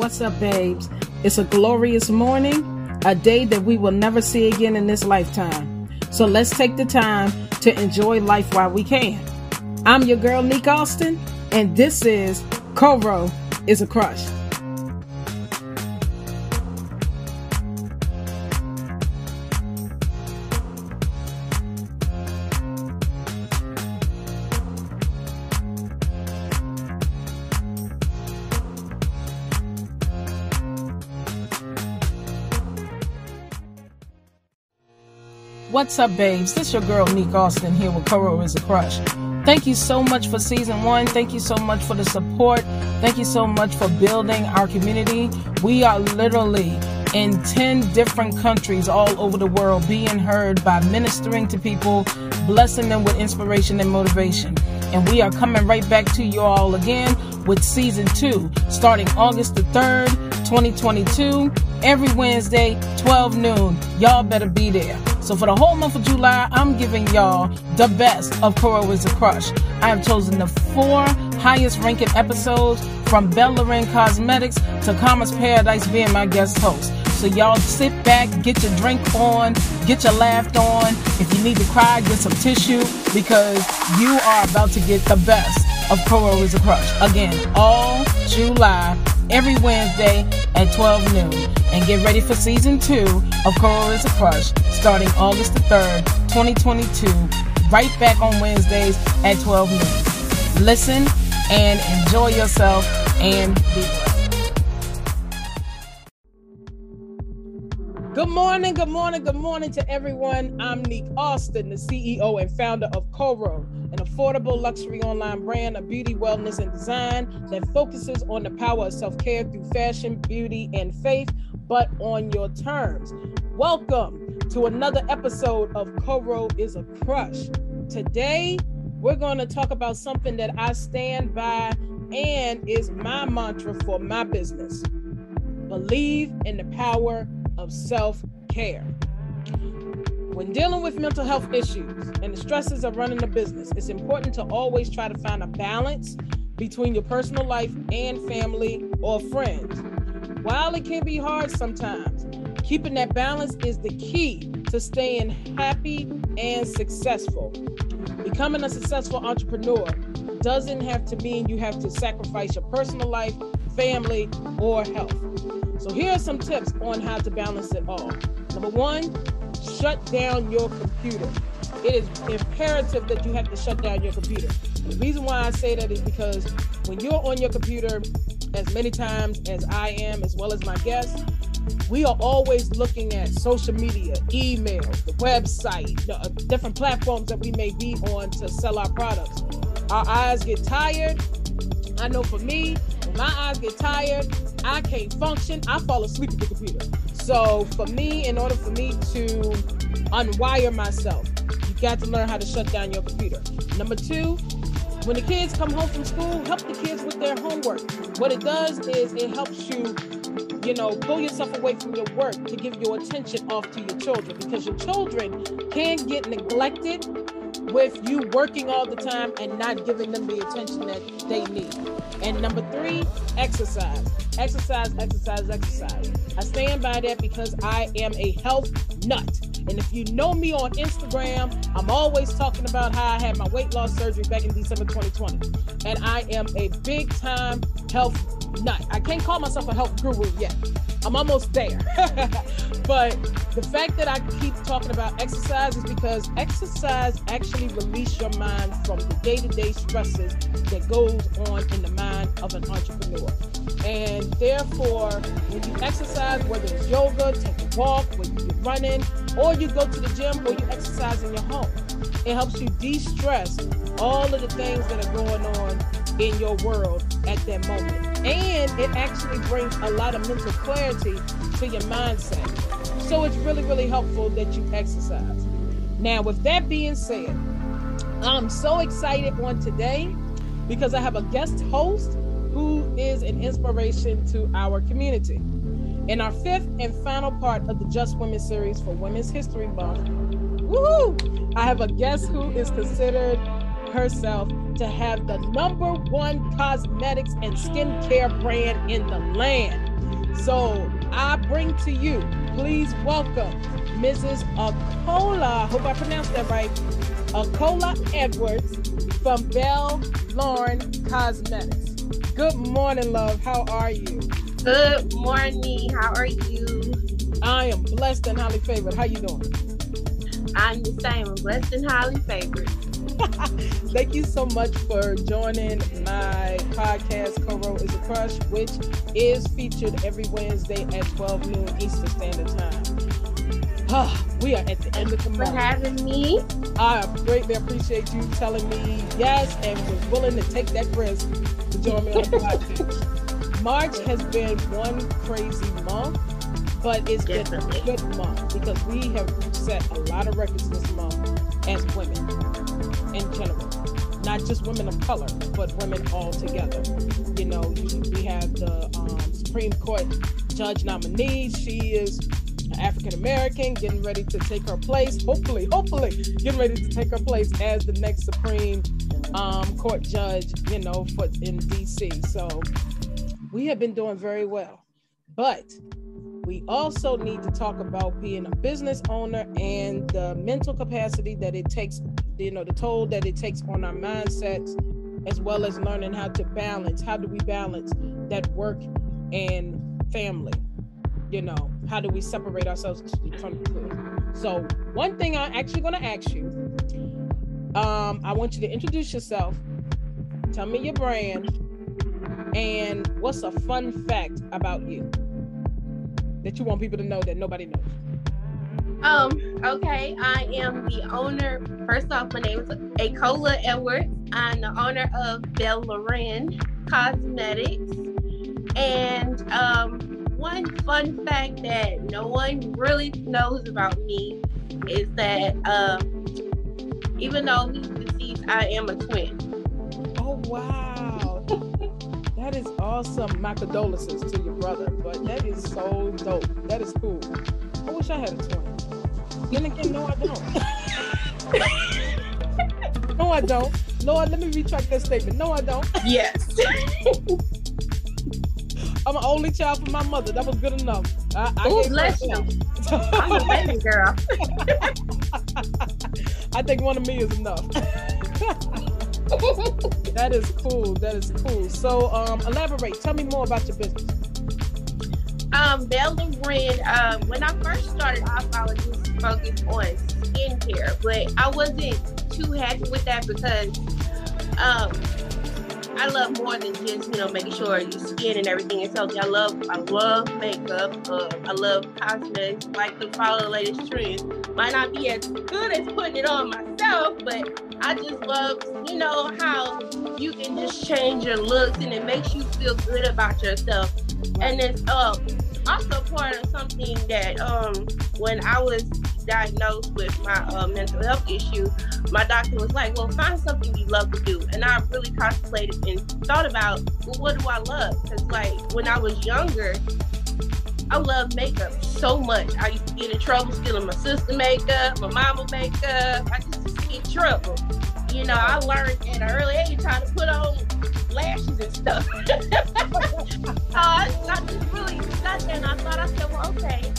What's up, babes? It's a glorious morning, a day that we will never see again in this lifetime. So let's take the time to enjoy life while we can. I'm your girl, Nick Austin, and this is Coro is a Crush. What's up, babes? This your girl, Nick Austin, here with Coro is a Crush. Thank you so much for season one. Thank you so much for the support. Thank you so much for building our community. We are literally in 10 different countries all over the world being heard by ministering to people, blessing them with inspiration and motivation. And we are coming right back to you all again with season two, starting August the 3rd, 2022, every Wednesday, 12 noon. Y'all better be there. So for the whole month of July, I'm giving y'all the best of Coro is a Crush. I have chosen the four highest ranking episodes from Bel Larenn Cosmetics to Commerce Paradise being my guest host. So y'all sit back, get your drink on, get your laugh on. If you need to cry, get some tissue because you are about to get the best of Coro is a Crush. Again, all July, every Wednesday at 12 noon. And get ready for season two of Coro is a Crush starting August the 3rd, 2022, right back on Wednesdays at 12 noon. Listen and enjoy yourself and be blessed. Good morning, good morning, good morning to everyone. I'm Nick Austin, the CEO and founder of Coro, an affordable luxury online brand of beauty, wellness, and design that focuses on the power of self care through fashion, beauty, and faith, but on your terms. Welcome to another episode of Coro is a Crush. Today, we're going to talk about something that I stand by and is my mantra for my business believe in the power of self care. When dealing with mental health issues and the stresses of running a business, it's important to always try to find a balance between your personal life and family or friends. While it can be hard sometimes, keeping that balance is the key to staying happy and successful. Becoming a successful entrepreneur doesn't have to mean you have to sacrifice your personal life, family, or health. So here are some tips on how to balance it all. Number one, shut down your computer. It is imperative that you have to shut down your computer. The reason why I say that is because when you're on your computer as many times as I am, as well as my guests, we are always looking at social media, emails, the website, the uh, different platforms that we may be on to sell our products. Our eyes get tired. I know for me, when my eyes get tired, I can't function. I fall asleep at the computer. So for me, in order for me to unwire myself, you got to learn how to shut down your computer. Number two, when the kids come home from school, help the kids with their homework. What it does is it helps you, you know, pull yourself away from your work to give your attention off to your children because your children can get neglected with you working all the time and not giving them the attention that they need. And number three, exercise. Exercise, exercise, exercise. I stand by that because I am a health nut. And if you know me on Instagram, I'm always talking about how I had my weight loss surgery back in December 2020. And I am a big time health nut. I can't call myself a health guru yet. I'm almost there. but the fact that I keep talking about exercise is because exercise actually release your mind from the day-to-day stresses that goes on in the mind of an entrepreneur. And therefore, when you exercise, whether it's yoga, take a walk, when you're running, or you go to the gym, or you exercise in your home, it helps you de-stress all of the things that are going on in your world at that moment. And it actually brings a lot of mental clarity to your mindset. So it's really, really helpful that you exercise. Now, with that being said, I'm so excited on today because I have a guest host who is an inspiration to our community. In our fifth and final part of the Just Women series for Women's History Month, woohoo! I have a guest who is considered herself to have the number one cosmetics and skincare brand in the land. So I bring to you, please welcome Mrs. Acolla. Hope I pronounced that right. Acolla Edwards from Bel Larenn Cosmetics. Good morning, love. How are you? Good morning. How are you? I am blessed and highly favored. How you doing? I'm the same. I'm blessed and highly favored. Thank you so much for joining my podcast, Coro is a Crush, which is featured every Wednesday at 12 noon Eastern Standard Time. we are at the end of the month. For having me. I greatly appreciate you telling me yes and was willing to take that risk to join me on the podcast. March has been one crazy month, but it's Definitely. been a good month because we have set a lot of records this month as women in general. Not just women of color, but women all together. You know, we have the um, Supreme Court judge nominee. She is African American, getting ready to take her place. Hopefully, hopefully, getting ready to take her place as the next Supreme um, Court judge. You know, for in DC. So we have been doing very well, but we also need to talk about being a business owner and the mental capacity that it takes, you know, the toll that it takes on our mindsets, as well as learning how to balance. How do we balance that work and family? You know, how do we separate ourselves from the? So, one thing I'm actually going to ask you, um, I want you to introduce yourself, tell me your brand, and what's a fun fact about you that you want people to know that nobody knows? Um, okay, I am the owner. First off, my name is Acolla Edwards. I'm the owner of Bel Larenn Cosmetics. And um, one fun fact that no one really knows about me is that um, even though he's deceased, I am a twin. Oh, wow. that is awesome. My condolences to your brother, but that is so dope. That is cool. I wish I had a twin. Then again, no, I don't. no, I don't. Lord, let me retract that statement. No, I don't. Yes. I'm an only child from my mother. That was good enough. I, I Ooh, bless you. I'm a baby girl. I think one of me is enough. that is cool. That is cool. So, um, elaborate. Tell me more about your business. Um, Bel Larenn, um, when I first started off, I was just focused on skincare, but I wasn't too happy with that because um, I love more than just you know making sure your skin and everything is healthy. I love I love makeup. Uh, I love cosmetics. Like to follow the latest trends. Might not be as good as putting it on myself, but I just love you know how you can just change your looks and it makes you feel good about yourself. And it's uh, also part of something that um when I was diagnosed with my uh, mental health issue, my doctor was like, "Well, find something you love to do." And I really contemplated and thought about, well, what do I love? Because like when I was younger, I love makeup so much. I used to get in trouble stealing my sister makeup, my mama makeup. I just used to get in trouble. You know, I learned at an early age how to put on lashes and stuff. uh, I, just really got there and I thought, I said, well, okay,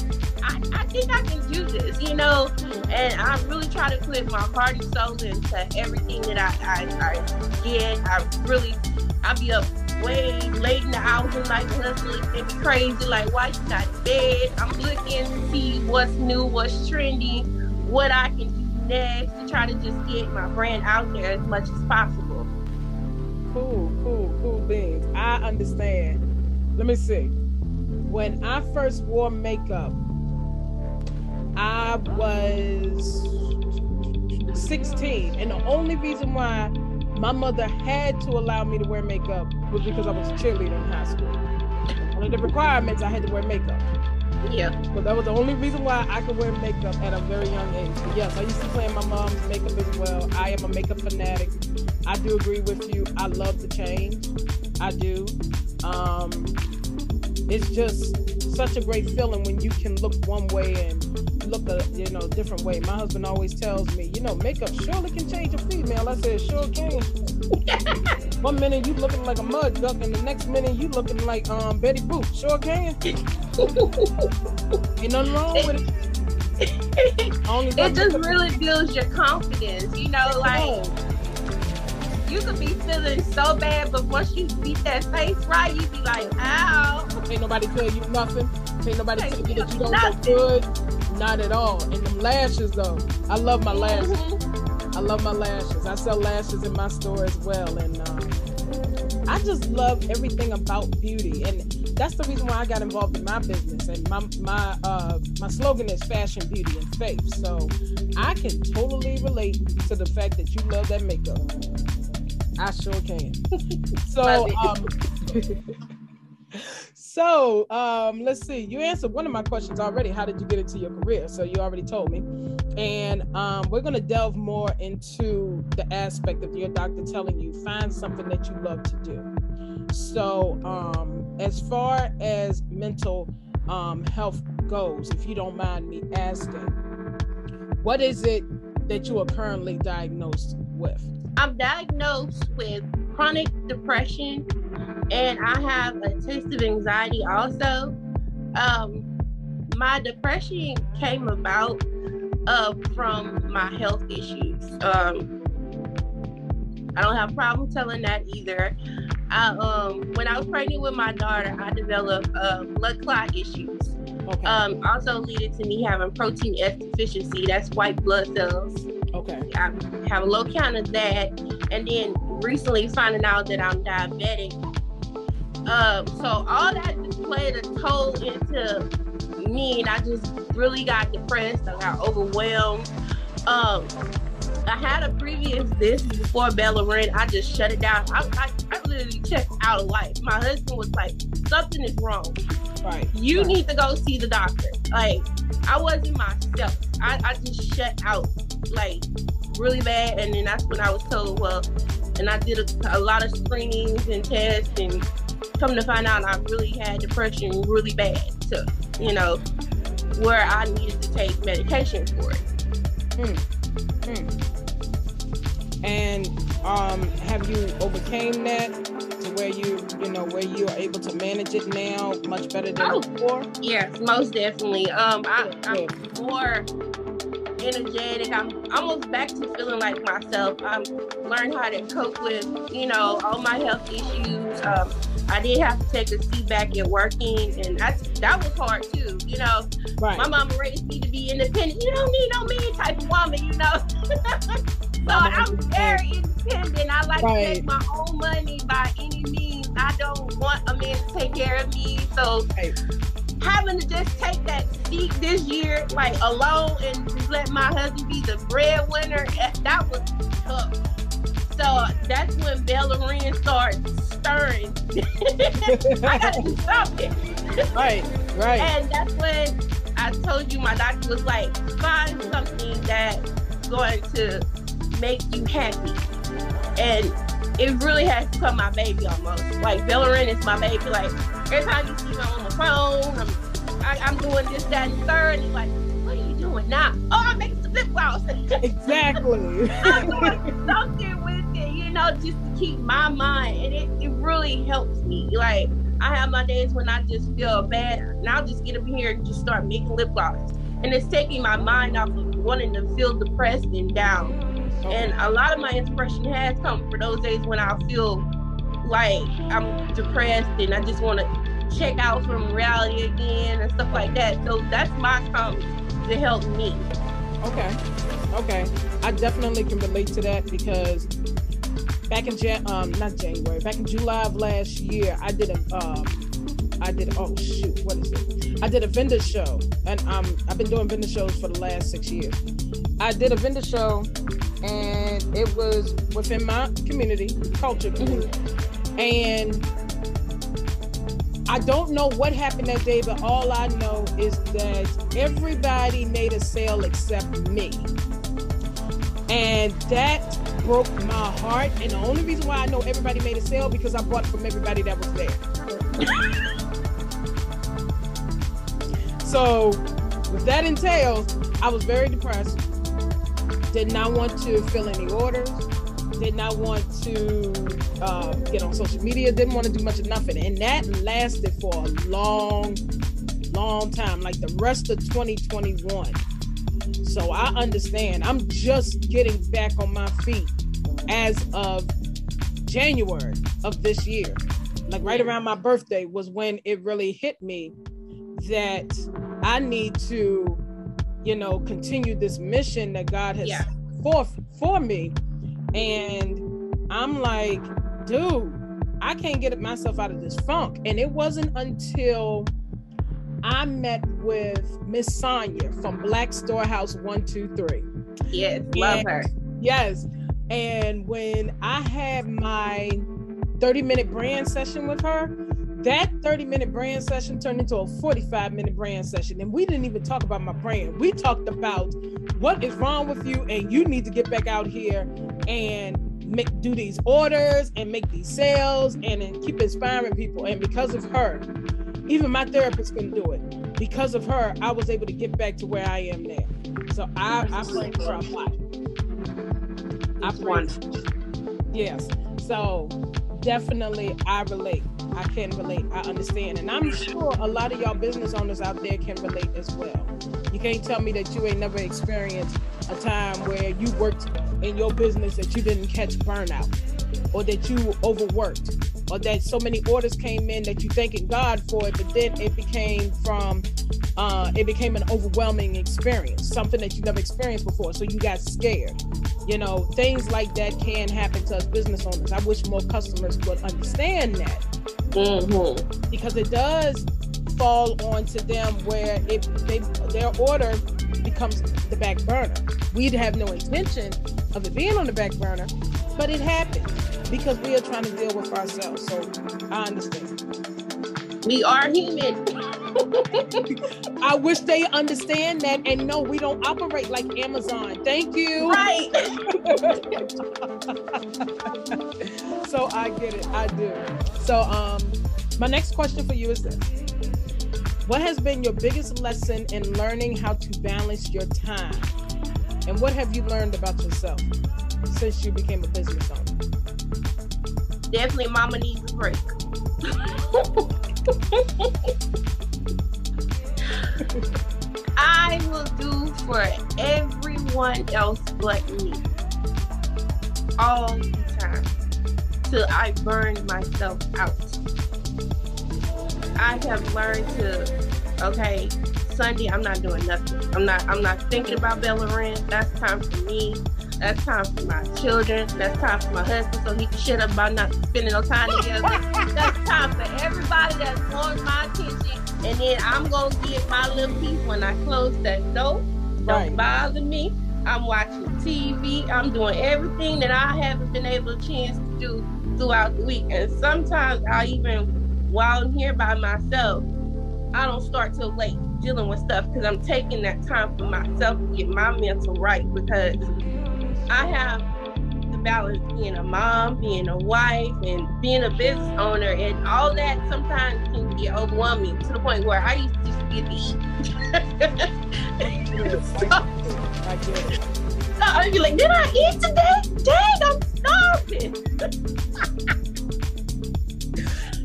I, I think I can do this, you know? And I really try to put my heart and soul into everything that I, I, I get. I really, I be up way late in the hours and like hustling and be crazy, like, why you not bed? I'm looking to see what's new, what's trendy, what I can do next to try to just get my brand out there as much as possible. Cool, cool. I understand. Let me see. When I first wore makeup, I was 16. And the only reason why my mother had to allow me to wear makeup was because I was a cheerleader in high school. One of the requirements, I had to wear makeup. Yeah. So that was the only reason why I could wear makeup at a very young age. But yes, I used to play in my mom's makeup as well. I am a makeup fanatic. I do agree with you. I love to change. I do. Um, it's just such a great feeling when you can look one way and look a you know different way. My husband always tells me, you know, makeup surely can change a female. I said, sure can. One minute you looking like a mud duck, and the next minute you looking like um Betty Boop. Sure can. Ain't nothing wrong with it. Only it just really builds your confidence, you know, like you could be feeling so bad, but once you beat that face right, you be like, ow. Ain't nobody tell you nothing. Ain't nobody tell you that you don't nothing. look good. Not at all. And them lashes though. I love my lashes. Mm-hmm. I love my lashes. I sell lashes in my store as well. And um, I just love everything about beauty. And that's the reason why I got involved in my business. And my my uh, my slogan is fashion, beauty, and faith. So I can totally relate to the fact that you love that makeup. I sure can. so um so um let's see. You answered one of my questions already. How did you get into your career? So you already told me. And um, we're gonna delve more into the aspect of your doctor telling you find something that you love to do. So um as far as mental um, health goes, if you don't mind me asking, what is it that you are currently diagnosed with? I'm diagnosed with chronic depression and I have a taste of anxiety also. Um, my depression came about uh, from my health issues. Um, I don't have a problem telling that either. I, um, when I was pregnant with my daughter, I developed uh, blood clot issues. Okay. Um, also leading to me having protein S deficiency. That's white blood cells. Okay. I have a low count of that, and then recently finding out that I'm diabetic. Um, so all that just played a toll into me, and I just really got depressed. I got overwhelmed. Um, I had a previous this before Bel Larenn. I just shut it down. I, I, I literally checked out of life. My husband was like, something is wrong. Right. You right. need to go see the doctor. Like, I wasn't myself. I, I just shut out like really bad. And then that's when I was told, well, and I did a, a lot of screenings and tests and come to find out I really had depression really bad to, you know, where I needed to take medication for it. Mm. Mm. And um, have you overcame that to where you, you know, where you are able to manage it now much better than oh, before? Yes, most definitely. Um, I, I'm more energetic. I'm almost back to feeling like myself. I'm learned how to cope with, you know, all my health issues. Um, I did have to take a seat back at working, and that's that was hard too. You know, right. my mama raised me to be independent. You don't need no man type of woman, you know. so I'm very independent. I like right. to make my own money by any means. I don't want a man to take care of me. So right having to just take that seat this year, like alone, and let my husband be the breadwinner, eh, that was tough. So that's when Bel Larenn started stirring. I gotta do something. Right, right. And that's when I told you my doctor was like, find something that's going to make you happy. And it really has become my baby almost. Like Bel Larenn is my baby. Like every time you see on the phone, I'm, I, am doing this, that, and third. And like, what are you doing now? Oh, I'm making some lip gloss. exactly. I'm doing something with it, you know, just to keep my mind. And it, it really helps me. Like, I have my days when I just feel bad, and I'll just get up here and just start making lip gloss. And it's taking my mind off of wanting to feel depressed and down. And a lot of my inspiration has come for those days when I feel like I'm depressed and I just want to check out from reality again and stuff like that. So that's my comments to help me. Okay. Okay. I definitely can relate to that because back in Jan- um not January, back in July of last year, I did a um I did oh shoot, what is it? I did a vendor show and um I've been doing vendor shows for the last six years. I did a vendor show and it was within my community, culture community. Mm-hmm. And I don't know what happened that day, but all I know is that everybody made a sale except me. And that broke my heart. And the only reason why I know everybody made a sale because I bought from everybody that was there. so with that entails, I was very depressed. Did not want to fill any orders. Did not want to uh, get on social media. Didn't want to do much of nothing. And that lasted for a long, long time, like the rest of 2021. So I understand. I'm just getting back on my feet as of January of this year. Like right around my birthday was when it really hit me that I need to, you know, continue this mission that God has yeah. for for me. And I'm like, dude, I can't get myself out of this funk. And it wasn't until I met with Miss Sonia from Black Storehouse 123. Yes, love and, her. Yes. And when I had my 30 minute brand session with her, that 30 minute brand session turned into a 45 minute brand session. And we didn't even talk about my brand. We talked about what is wrong with you, and you need to get back out here and make do these orders and make these sales and, and keep inspiring people. And because of her, even my therapist couldn't do it. Because of her, I was able to get back to where I am now. So I, I pray for a lot. I pray. Yes. So definitely I relate. I can relate. I understand. And I'm sure a lot of y'all business owners out there can relate as well. You can't tell me that you ain't never experienced a time where you worked in your business that you didn't catch burnout or that you overworked or that so many orders came in that you thanking God for it, but then it became from uh, it became an overwhelming experience, something that you never experienced before. So you got scared. You know, things like that can happen to us business owners. I wish more customers would understand that. Mm-hmm. Because it does fall onto them where it they, their order becomes the back burner. We'd have no intention of it being on the back burner, but it happens because we are trying to deal with ourselves. So I understand. We are human. I wish they understand that and no, we don't operate like Amazon. Thank you. Right. so I get it. I do. So um my next question for you is this. What has been your biggest lesson in learning how to balance your time? And what have you learned about yourself since you became a business owner? definitely mama needs a break. I will do for everyone else but me all the time till I burn myself out. I have learned to, okay, Sunday I'm not doing nothing. I'm not I'm not thinking about Bel Larenn. That's time for me. That's time for my children. That's time for my husband so he can shut up about not spending no time together. that's time for everybody that's on my attention. And then I'm gonna get my little piece when I close that door. Don't right. bother me. I'm watching TV. I'm doing everything that I haven't been able to chance to do throughout the week. And sometimes I even while I'm here by myself, I don't start till late dealing with stuff because I'm taking that time for myself to get my mental right because I have the balance being a mom, being a wife, and being a business owner, and all that sometimes can get overwhelming to the point where I used to just get to eat. so, I get it. So I'd be like, did I eat today? Dang, I'm starving.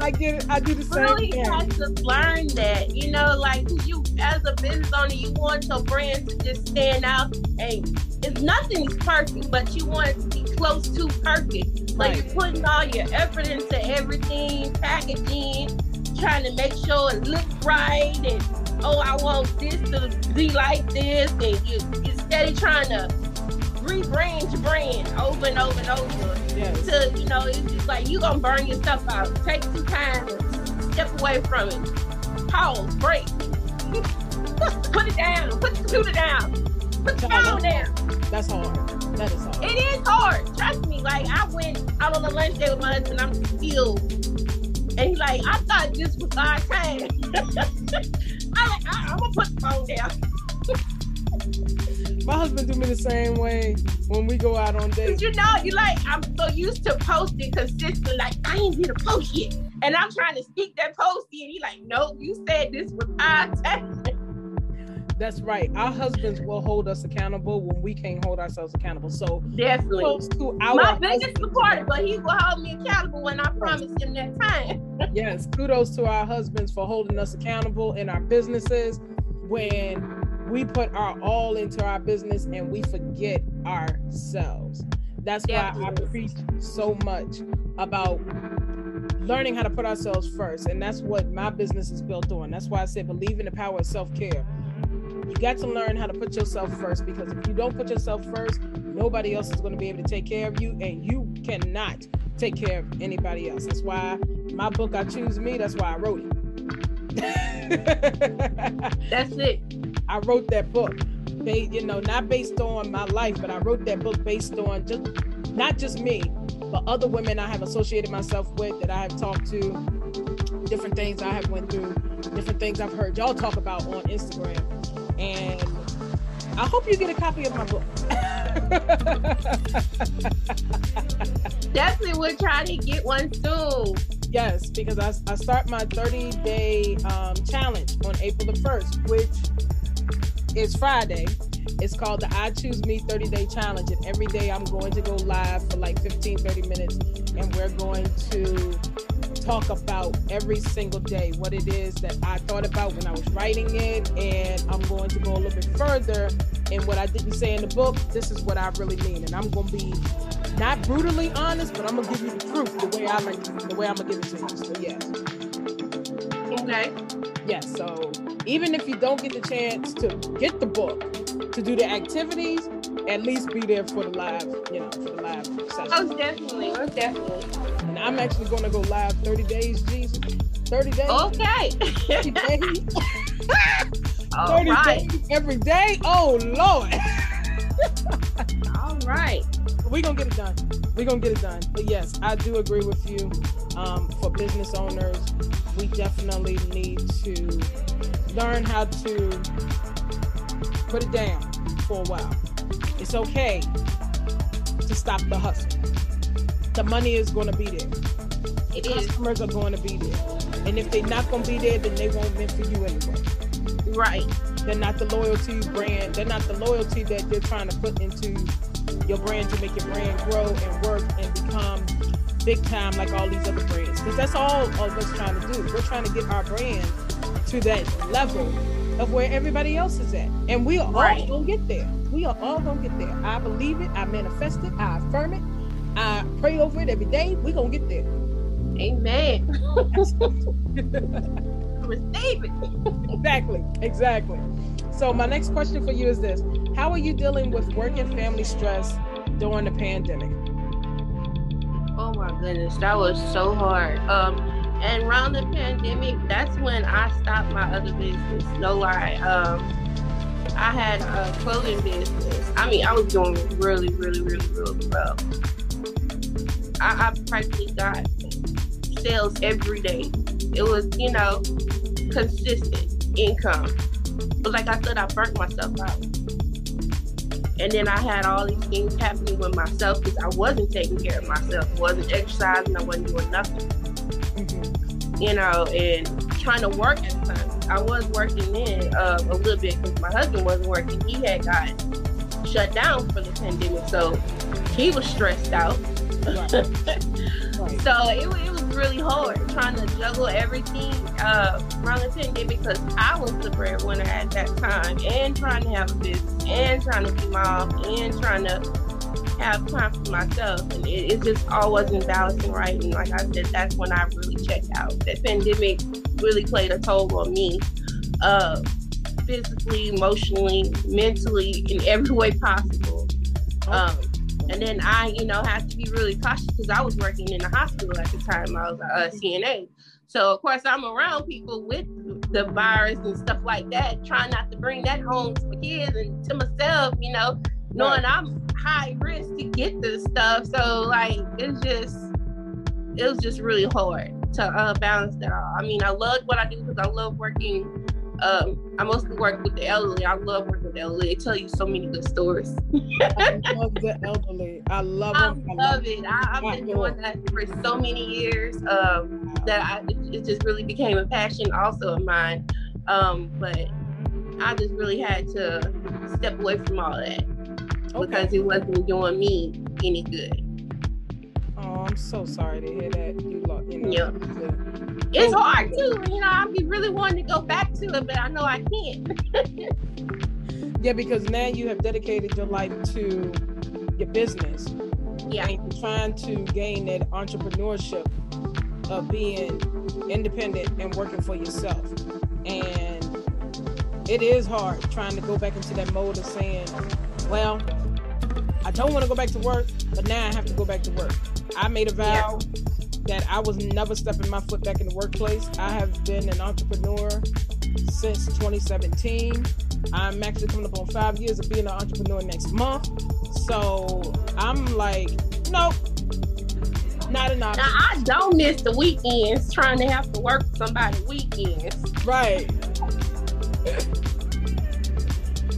I get. I do the same really thing. have to learn that, you know, like you as a business owner, you want your brand to just stand out. And if nothing's perfect, but you want it to be close to perfect. Like right. you're putting all your effort into everything, packaging, trying to make sure it looks right, and oh, I want this to be like this, and you you steady trying to rebrand your brand over and over and over. Yes. To you know, it's just like you gonna burn yourself out. Take some time, step away from it. Pause, break. Put it down. Put the computer down. Put the phone down. That's hard. That is hard. It is hard. Trust me. Like I went out on a lunch day with my husband. I'm still, and he's like, I thought this was our time. I like, uh-uh, I, I'm gonna put the phone down. My husband do me the same way when we go out on dates. You know, you like I'm so used to posting consistently. Like I ain't did a post yet, and I'm trying to speak that post in. He like, no, you said this was our time. That's right. Our husbands will hold us accountable when we can't hold ourselves accountable. So definitely, to our my biggest supporter, but he will hold me accountable when I promise him that time. yes, kudos to our husbands for holding us accountable in our businesses when we put our all into our business and we forget ourselves. That's why I preach so much about learning how to put ourselves first. And that's what my business is built on. That's why I said believe in the power of self care. You got to learn how to put yourself first because if you don't put yourself first, nobody else is going to be able to take care of you, and you cannot take care of anybody else. That's why my book, I Choose Me, that's why I wrote it. that's it. I wrote that book, you know, not based on my life, but I wrote that book based on just not just me, but other women I have associated myself with that I have talked to, different things I have went through, different things I've heard y'all talk about on Instagram, and I hope you get a copy of my book. Definitely, we'll try to get one soon. Yes, because I, I start my 30 day um, challenge on April the 1st, which is Friday. It's called the I Choose Me 30 Day Challenge. And every day I'm going to go live for like 15, 30 minutes. And we're going to talk about every single day what it is that I thought about when I was writing it. And I'm going to go a little bit further in what I didn't say in the book. This is what I really mean. And I'm going to be not brutally honest, but I'm going to give you the truth the way I like the way I'm going to give it to you. So, yes. Okay. Yes. So even if you don't get the chance to get the book, to do the activities, at least be there for the live, you know, for the live session. Oh, definitely, most definitely. And I'm actually going to go live 30 days, Jesus. 30 days. Okay. 30 days. 30 right. days every day. Oh, Lord. All right. We're going to get it done. We're going to get it done. But yes, I do agree with you. Um, for business owners, we definitely need to learn how to put it down for a while. It's okay to stop the hustle. The money is going to be there. It Customers is. are going to be there. And if they're not going to be there, then they won't meant for you anyway. Right. They're not the loyalty brand. They're not the loyalty that they're trying to put into your brand to make your brand grow and work and become big time like all these other brands. Because that's all of us trying to do. We're trying to get our brand to that level of where everybody else is at. And we are right. all gonna get there. We are all gonna get there. I believe it, I manifest it, I affirm it, I pray over it every day. We're gonna get there. Amen. Receive it. exactly, exactly. So my next question for you is this. How are you dealing with work and family stress during the pandemic? Oh my goodness, that was so hard. Um, and around the pandemic, that's when I stopped my other business. No lie. Um, I had a clothing business. I mean, I was doing really, really, really, really well. I, I practically got sales every day. It was, you know, consistent income. But like I said, I burnt myself out. And then I had all these things happening with myself because I wasn't taking care of myself, wasn't exercising, I wasn't doing nothing. Mm-hmm. You know, and trying to work at the time. I was working in uh, a little bit because my husband wasn't working. He had got shut down for the pandemic, so he was stressed out. Right. right. So it, it was really hard trying to juggle everything uh, around the pandemic because I was the breadwinner at that time and trying to have a business and trying to be mom and trying to have time for myself. And it, it just all wasn't balancing right. And like I said, that's when I really checked out. That pandemic really played a toll on me. Uh, physically, emotionally, mentally, in every way possible. Um, and then I, you know, had to be really cautious because I was working in the hospital at the time. I was a CNA. So of course I'm around people with the virus and stuff like that, trying not to bring that home to my kids and to myself, you know, knowing. I'm high risk to get this stuff. So like it's just it was just really hard to uh, balance that out. I mean, I love what I do because I love working um, I mostly work with the elderly. I love working with the elderly. They tell you so many good stories. I love the elderly. I love I them. love, love it. I, have been doing that for so many years um, that I, it, it, just really became a passion also of mine. Um, but I just really had to step away from all that okay. because it wasn't doing me any good. Oh, I'm so sorry to hear that. You, yeah. It's hard too. You know, I be really wanting to go back to it, but I know I can't. yeah, because now you have dedicated your life to your business. Yeah. And trying to gain that entrepreneurship of being independent and working for yourself. And it is hard trying to go back into that mode of saying, well, I don't want to go back to work, but now I have to go back to work. I made a vow yeah. That I was never stepping my foot back in the workplace. I have been an entrepreneur since 2017. I'm actually coming up on five years of being an entrepreneur next month. So I'm like, nope, not enough. Now I don't miss the weekends trying to have to work somebody weekends. Right.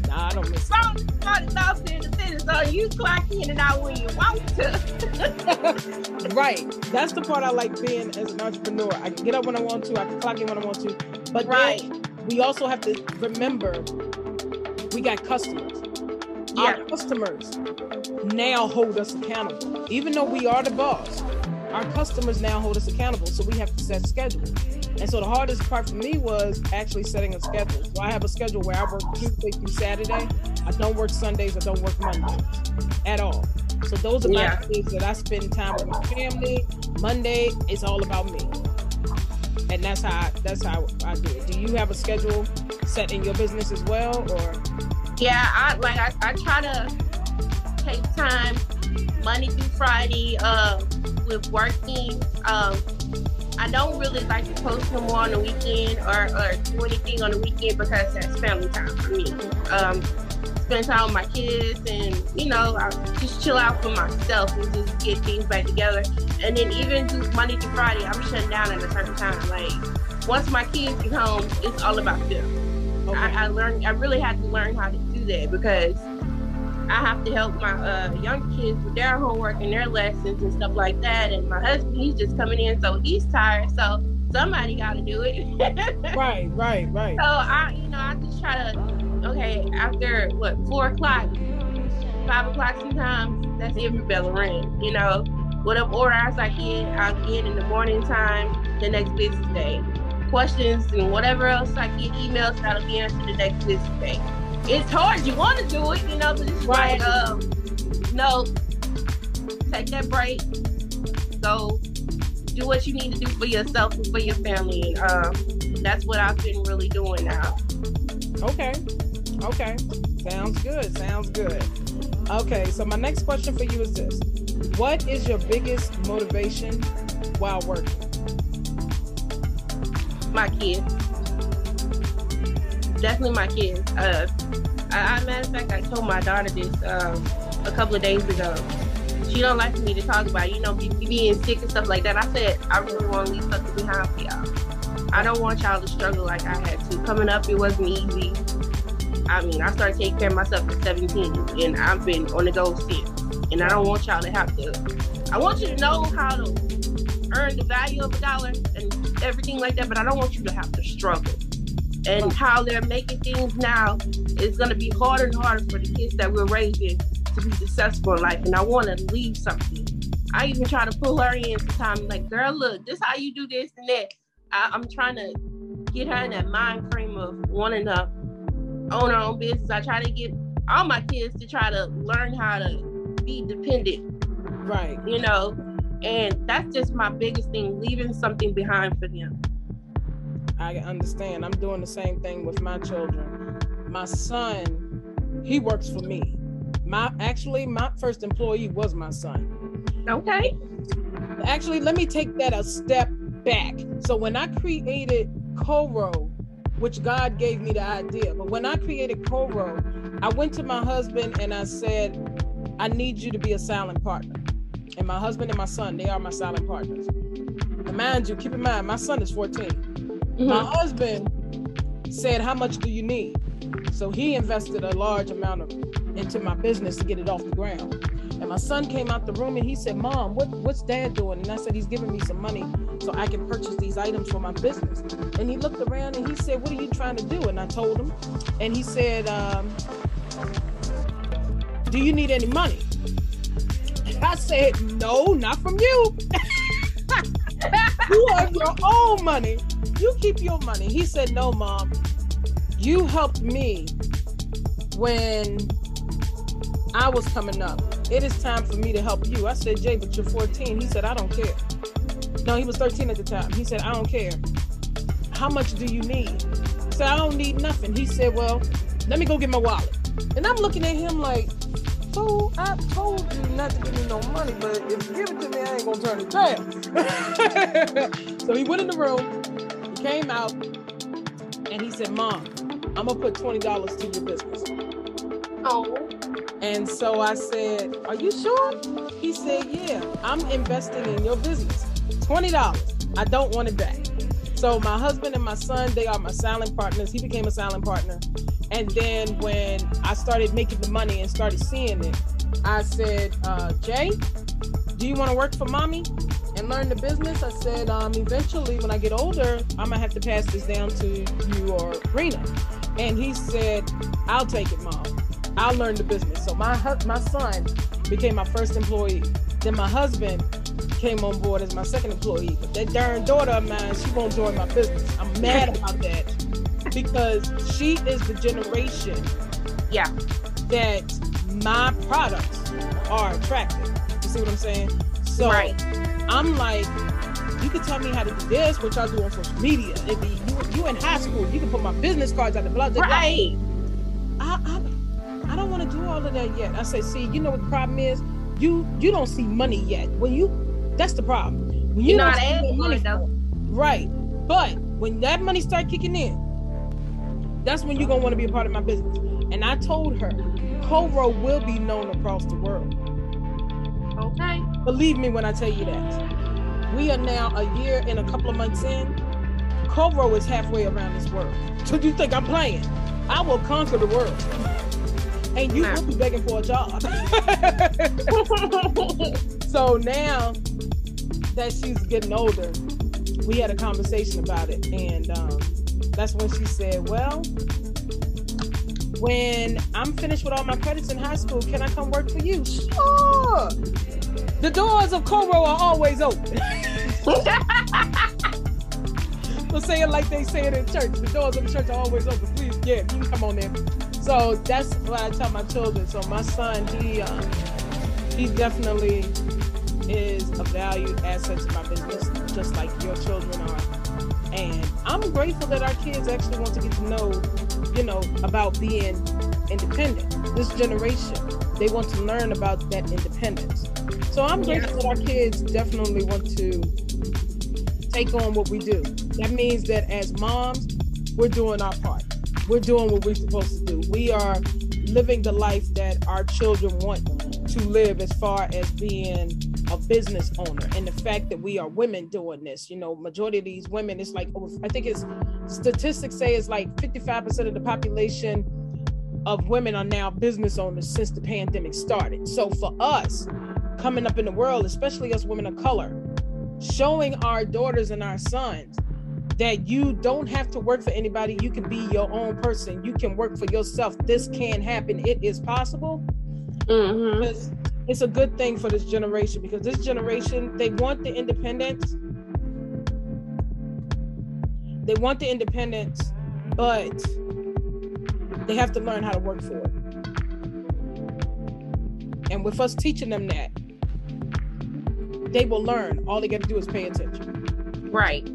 nah, I don't miss. So enough in the so you clock in and out when you want to. right. That's the part I like being as an entrepreneur. I can get up when I want to. I can clock in when I want to. But right. we also have to remember we got customers. Yeah. Our customers now hold us accountable. Even though we are the boss, our customers now hold us accountable. So we have to set schedules. And so the hardest part for me was actually setting a schedule. So I have a schedule where I work Tuesday through Saturday. I don't work Sundays. I don't work Mondays at all. So those are yeah. my days that I spend time with my family. Monday is all about me. And that's how I, that's how I do it. Do you have a schedule set in your business as well, or? Yeah, I like I, I try to take time Monday through Friday uh, with working. Um, I don't really like to post no more on the weekend or, or do anything on the weekend because that's family time for me. Um, spend time with my kids and, you know, I just chill out for myself and just get things back together. And then even just Monday to Friday, I'm shutting down at a certain time. Like, once my kids get home, it's all about them. Okay. I, I learned, I really had to learn how to do that because I have to help my uh, young kids with their homework and their lessons and stuff like that. And my husband, he's just coming in, so he's tired. So somebody got to do it. right, right, right. So I, you know, I just try to, okay, after what four o'clock, five o'clock sometimes, that's every bell ring. You know, whatever orders I get, I'll get in the morning time, the next business day. Questions and whatever else I get, emails that'll be answered the next business day it's hard. You want to do it, you know, but it's right. like, um, no, take that break, go do what you need to do for yourself and for your family. And um, that's what I've been really doing now. Okay. Okay. Sounds good. Sounds good. Okay. So, my next question for you is this What is your biggest motivation while working? My kids definitely my kids. Uh, I, I, matter of fact, I told my daughter this um, a couple of days ago. She don't like me to talk about, you know, be, being sick and stuff like that. I said I really want to leave something behind for y'all. I don't want y'all to struggle like I had to. Coming up, it wasn't easy. I mean, I started taking care of myself at 17, and I've been on the go since. And I don't want y'all to have to. I want you to know how to earn the value of a dollar and everything like that, but I don't want you to have to struggle and how they're making things now is going to be harder and harder for the kids that we're raising to be successful in life. And I want to leave something. I even try to pull her in sometimes, like, girl, look, this how you do this and that. I, am trying to get her in that mind frame of wanting to own our own business. I try to get all my kids to try to learn how to be dependent. Right. You know, and that's just my biggest thing, leaving something behind for them. I understand. I'm doing the same thing with my children. My son, he works for me. My actually, my first employee was my son. Okay. Actually, let me take that a step back. So when I created Coro, which God gave me the idea, but when I created Coro, I went to my husband and I said, I need you to be a silent partner. And my husband and my son, they are my silent partners. And mind you, keep in mind, my son is 14. Mm-hmm. My husband said, How much do you need? So he invested a large amount of into my business to get it off the ground. And my son came out the room and he said, Mom, what, what's dad doing? And I said, He's giving me some money so I can purchase these items for my business. And he looked around and he said, What are you trying to do? And I told him, and he said, um, Do you need any money? And I said, No, not from you. you have your own money. You keep your money. He said, No, mom. You helped me when I was coming up. It is time for me to help you. I said, Jay, but you're 14. He said, I don't care. No, he was 13 at the time. He said, I don't care. How much do you need? I said, I don't need nothing. He said, Well, let me go get my wallet. And I'm looking at him like, fool, I told you not to give me no money, but if you give it to me, I ain't gonna turn it down. so he went in the room, he came out, and he said, Mom, I'm gonna put $20 to your business. Oh. And so I said, Are you sure? He said, Yeah, I'm investing in your business. $20. I don't want it back. So my husband and my son, they are my silent partners. He became a silent partner. And then when I started making the money and started seeing it, I said, uh, Jay, do you want to work for mommy and learn the business? I said, um, eventually when I get older, I'm gonna have to pass this down to you or Rena. And he said, I'll take it, mom. I'll learn the business. So my hu- my son became my first employee. Then my husband came on board as my second employee. But that darn daughter of mine, she won't join my business. I'm mad about that because she is the generation Yeah. that my products are attractive. You see what I'm saying? So Right. I'm like, you can tell me how to do this, which I do on social media. It'd be you, you in high school, you can put my business cards out the blah, blah, blah. Right. I, I, I don't want to do all of that yet. I say, see, you know what the problem is? You you don't see money yet. When you that's the problem. When you You're don't not see money, though. right? But when that money start kicking in, that's when you're gonna want to be a part of my business. And I told her, Coro will be known across the world. Okay. Believe me when I tell you that. We are now a year and a couple of months in. Coro is halfway around this world. So you think I'm playing? I will conquer the world. And you will be begging for a job. so now that she's getting older, we had a conversation about it. And um, that's when she said, Well, when I'm finished with all my credits in high school, can I come work for you? Sure. The doors of Coro are always open. Let's say it like they say it in church. The doors of the church are always open. Please, yeah, you can come on in. So that's what I tell my children. So my son, he um, he definitely is a valued asset to my business, just like your children are. And I'm grateful that our kids actually want to get to know, you know, about being independent. This generation, they want to learn about that independence. So I'm grateful that our kids definitely want to take on what we do. That means that as moms, we're doing our part. We're doing what we're supposed to do. We are living the life that our children want to live as far as being a business owner and the fact that we are women doing this you know majority of these women it's like i think it's statistics say it's like 55% of the population of women are now business owners since the pandemic started so for us coming up in the world especially us women of color showing our daughters and our sons that you don't have to work for anybody. You can be your own person. You can work for yourself. This can happen. It is possible. Hmm it's, it's a good thing for this generation because this generation they want the independence. They want the independence but they have to learn how to work for it. And with us teaching them that they will learn all they got to do is pay attention Right.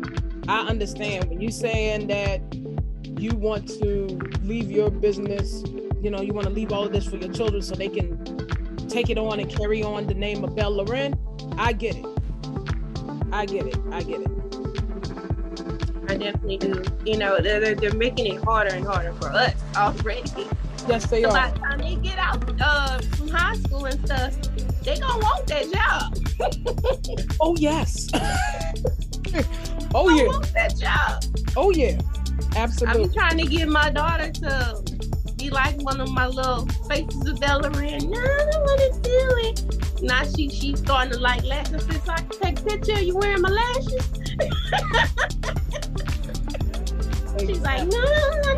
I understand when you saying that you want to leave your business, you know, you want to leave all of this for your children so they can take it on and carry on the name of Bel Larenn. I get it. I get it. I get it. I definitely do. You know, they're, they're- making it harder and harder for us already. Yes, they So by the time they get out uh, from high school and stuff, they gonna want that job. Oh yes. oh yeah. want that job. Oh yeah. Absolutely. Been trying to get my daughter to be like one of my little faces of Bel Larenn. No, I don't want to do it. Now she she's starting to like lashes. So I can take a picture of you wearing my lashes. She's like, no, no,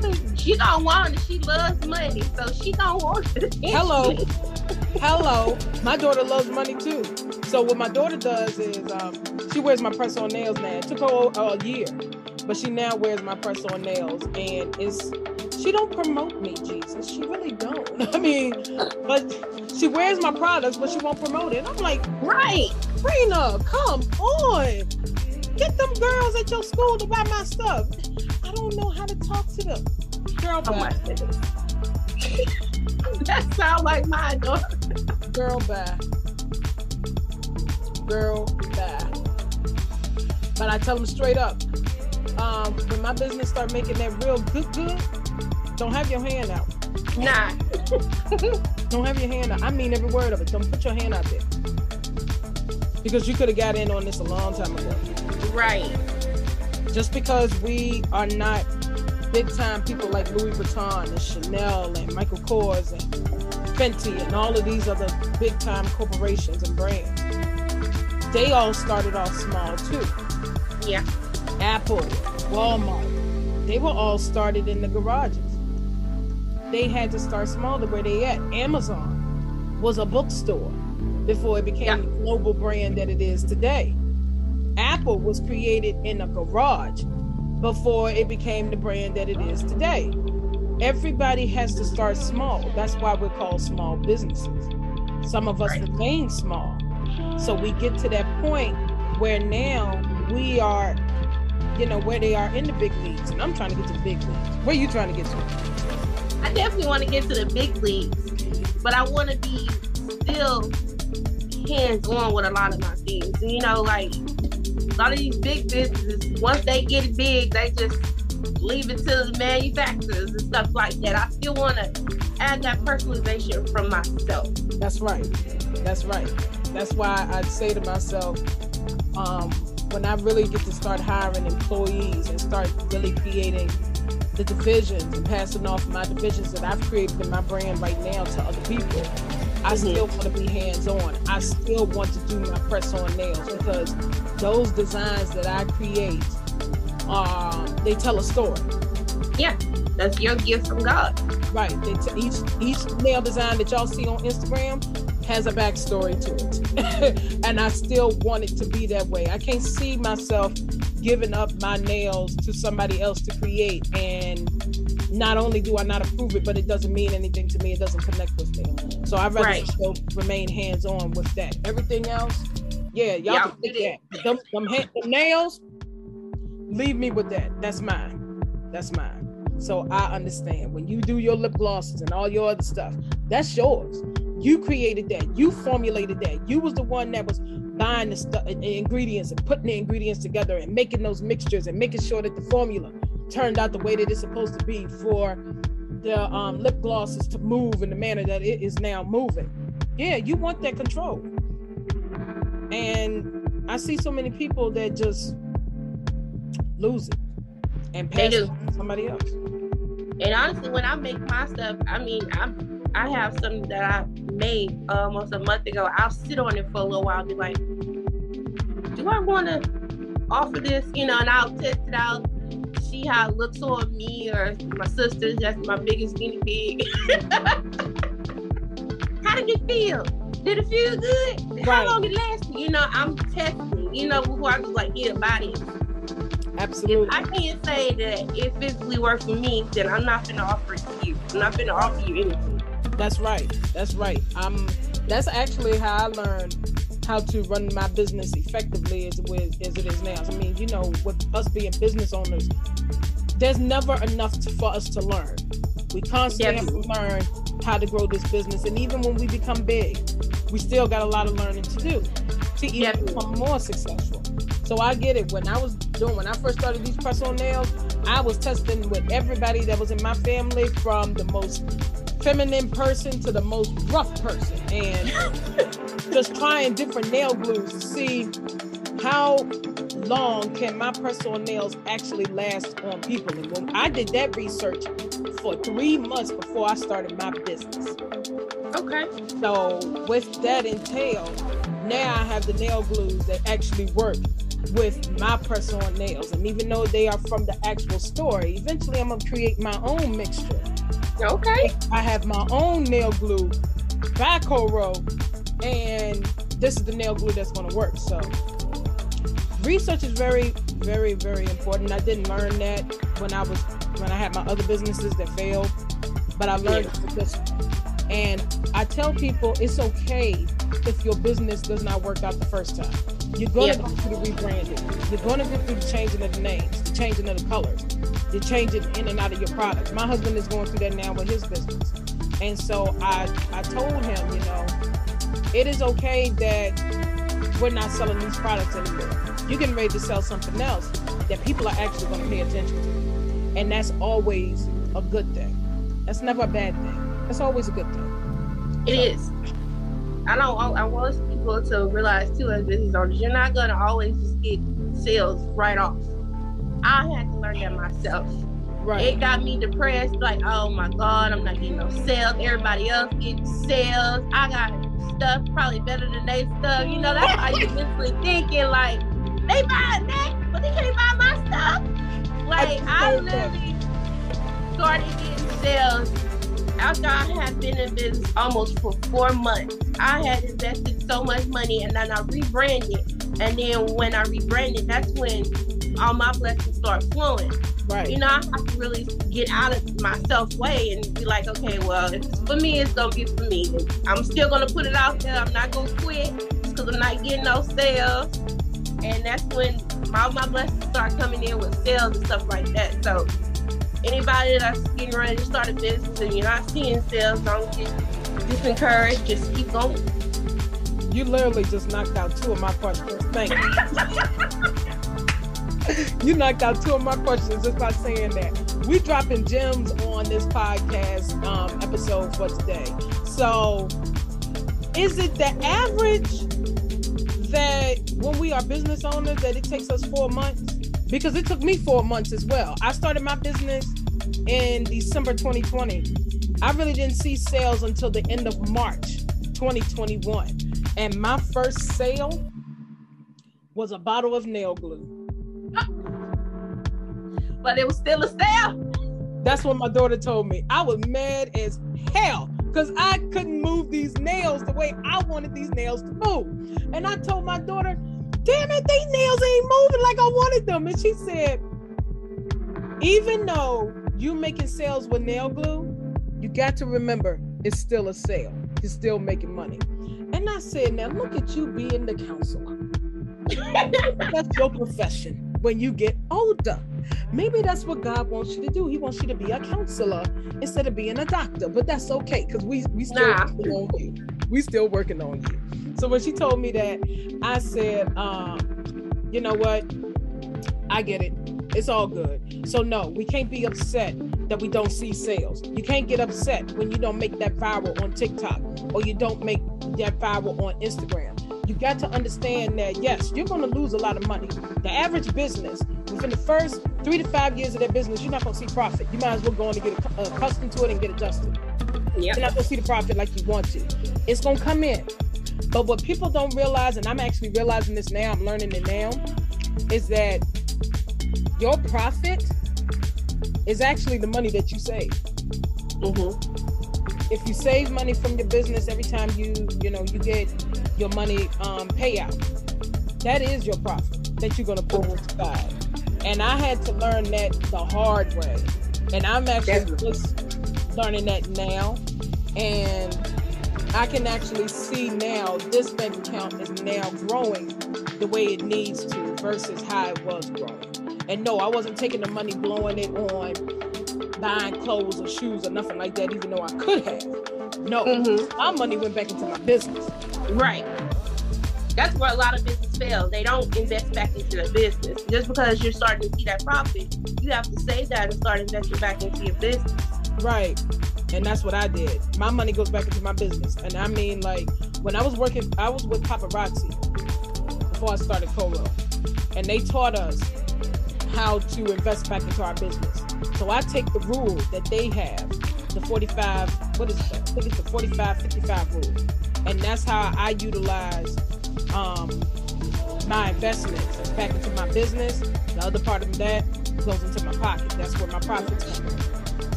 no. She don't want it. She loves money, so she don't want it. Hello. Hello. My daughter loves money too. So what my daughter does is um, she wears my press on nails now. It took her a year, but she now wears my press on nails, and it's she don't promote me, Jesus. She really don't. I mean, but she wears my products, but she won't promote it. I'm like, right, Rena, come on. Get them girls at your school to buy my stuff. I don't know how to talk to them. Girl, oh. that sounds like my. Girl, bye. Girl, bye. But I tell them straight up, um, when my business start making that real good, good, don't have your hand out. Nah. don't have your hand out. I mean every word of it. Don't put your hand out there. Because you could have got in on this a long time ago. Right. Just because we are not big time people like Louis Vuitton and Chanel and Michael Kors and Fenty and all of these other big time corporations and brands, they all started off small too. Yeah. Apple, Walmart, they were all started in the garages. They had to start small to where they at. Amazon was a bookstore before it became yeah. the global brand that it is today. Apple was created in a garage before it became the brand that it is today. Everybody has to start small. That's why we're called small businesses. Some of us right. remain small. So we get to that point where now we are, you know, where they are in the big leagues. And I'm trying to get to the big leagues. Where are you trying to get to? I definitely want to get to the big leagues, but I want to be still hands on with a lot of my things. And, you know, like a lot of these big businesses, once they get big, they just leave it to the manufacturers and stuff like that. I still want to add that personalization from myself. That's right. That's right. That's why I say to myself, um, when I really get to start hiring employees and start really creating the divisions and passing off my divisions that I've created in my brand right now to other people, I mm-hmm. still want to be hands on. I still want to do my press on nails because those designs that I create, uh, they tell a story. Yeah, that's your gift from God. Right. T- each each nail design that y'all see on Instagram has a backstory to it, and I still want it to be that way. I can't see myself giving up my nails to somebody else to create and not only do I not approve it, but it doesn't mean anything to me. It doesn't connect with me. So I'd rather right. still remain hands on with that. Everything else, yeah, y'all can take that. Them, them, them nails, leave me with that. That's mine. That's mine. So I understand when you do your lip glosses and all your other stuff, that's yours. You created that. You formulated that. You was the one that was buying the, stu- the ingredients and putting the ingredients together and making those mixtures and making sure that the formula turned out the way that it's supposed to be for the um, lip glosses to move in the manner that it is now moving. Yeah, you want that control. And I see so many people that just lose it and pass it to somebody else. And honestly, when I make my stuff, I mean, I'm I have something that I made almost a month ago. I'll sit on it for a little while and be like, do I want to offer this? You know, and I'll test it out see how it looks on me or my sister. That's my biggest guinea pig. how did it feel? Did it feel good? Right. How long it lasted? You know, I'm testing. You know, before I just like yeah, body. Absolutely. If I can't say that it physically works for me, then I'm not gonna offer it to you. I'm not gonna offer you anything. That's right. That's right. I'm. That's actually how I learned how to run my business effectively as, as it is now. I mean, you know, with us being business owners, there's never enough to, for us to learn. We constantly have to learn how to grow this business, and even when we become big, we still got a lot of learning to do to even become more successful. So I get it. When I was doing, when I first started these press on nails, I was testing with everybody that was in my family, from the most feminine person to the most rough person, and just trying different nail glues to see how long can my press-on nails actually last on people. And when I did that research for three months before I started my business. Okay. So with that entail, now I have the nail glues that actually work with my press on nails. And even though they are from the actual store, eventually I'm gonna create my own mixture. Okay. I have my own nail glue by Coro, and this is the nail glue that's gonna work. So research is very, very, very important. I didn't learn that when I was when I had my other businesses that failed, but I learned yeah. this. And I tell people it's okay if your business does not work out the first time. You're going to go through the rebranding. You're going to go through the changing of the names, the changing of the colors, the changing in and out of your products. My husband is going through that now with his business. And so I, I told him, you know, it is okay that we're not selling these products anymore. You're getting ready to sell something else that people are actually going to pay attention to. And that's always a good thing. That's never a bad thing. That's always a good thing. It so. is. I don't. I, I want people to realize too, as business owners, you're not gonna always just get sales right off. I had to learn that myself. Right. It got me depressed. Like, oh my god, I'm not getting no sales. Everybody else getting sales. I got stuff probably better than they stuff. You know, that's how you mentally thinking. Like, they buy that, but they can't buy my stuff. Like, I, I literally started getting sales after I had been in business almost for four months, I had invested so much money and then I rebranded. And then when I rebranded, that's when all my blessings start flowing. Right. You know, I have to really get out of myself way and be like, okay, well, if it's for me, it's gonna be for me. I'm still gonna put it out there. I'm not gonna quit because I'm not getting no sales. And that's when all my blessings start coming in with sales and stuff like that. So anybody that's getting ready to start a business and you're not seeing sales, don't get disencouraged. Just keep going. You literally just knocked out two of my questions. Thank you. you knocked out two of my questions just by saying that. We dropping gems on this podcast um, episode for today. So, is it the average that when we are business owners that it takes us four months? because it took me four months as well. I started my business in December 2020. I really didn't see sales until the end of March 2021. And my first sale was a bottle of nail glue. But it was still a sale. That's what my daughter told me. I was mad as hell because I couldn't move these nails the way I wanted these nails to move. And I told my daughter, damn it, these nails ain't moving like I wanted them. And she said, even though you making sales with nail glue, you got to remember it's still a sale. You're still making money. And I said, now look at you being the counselor. That's your profession when you get older. Maybe that's what God wants you to do. He wants you to be a counselor instead of being a doctor. But that's okay because we we still nah. working on you. We still working on you. So when she told me that, I said, um, you know what? I get it. It's all good. So no, we can't be upset that we don't see sales. You can't get upset when you don't make that viral on TikTok or you don't make that viral on Instagram. You got to understand that yes, you're going to lose a lot of money. The average business within the first three to five years of their business, you're not going to see profit. You might as well go on and get accustomed to it and get adjusted. Yep. You're not going to see the profit like you want to. It's going to come in. But what people don't realize, and I'm actually realizing this now, I'm learning it now, is that your profit is actually the money that you save. Mm-hmm. If you save money from your business every time you, you know, you get your money um, payout, that is your profit that you're going to pull aside. And I had to learn that the hard way. And I'm actually just learning that now. And I can actually see now this bank account is now growing the way it needs to versus how it was growing. And no, I wasn't taking the money, blowing it on buying clothes or shoes or nothing like that, even though I could have. No, mm-hmm. my money went back into my business. Right. That's where a lot of business fail. They don't invest back into the business. Just because you're starting to see that profit, you have to save that and start investing back into your business. Right. And that's what I did. My money goes back into my business. And I mean, like, when I was working, I was with Paparazzi before I started Coro. And they taught us how to invest back into our business. So I take the rule that they have, the 45, what is it? I think it's the 45 55 rule. And that's how I utilize um, my investments back into my business. The other part of that goes into my pocket. That's where my profits come.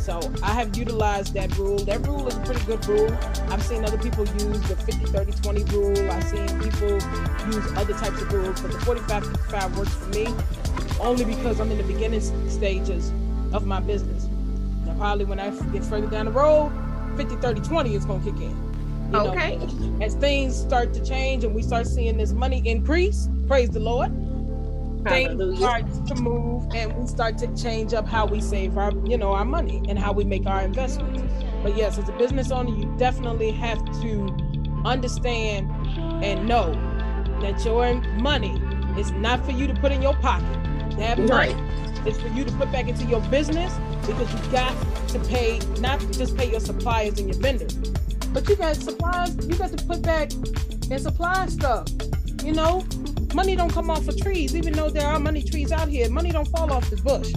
So I have utilized that rule. That rule is a pretty good rule. I've seen other people use the 50, 30, 20 rule. I've seen people use other types of rules, but the 45, 55 works for me only because I'm in the beginning stages of my business. Now, probably when I get further down the road, 50, 30, 20 is going to kick in. You okay. Know, as things start to change and we start seeing this money increase, praise the Lord. Hallelujah. Things start to move and we start to change up how we save our, you know, our money and how we make our investments. But yes, as a business owner, you definitely have to understand and know that your money is not for you to put in your pocket. That money right. is for you to put back into your business because you got to pay, not just pay your suppliers and your vendors, but you got supplies, you got to put back and supply stuff. You know, money don't come off of trees, even though there are money trees out here. Money don't fall off the bush.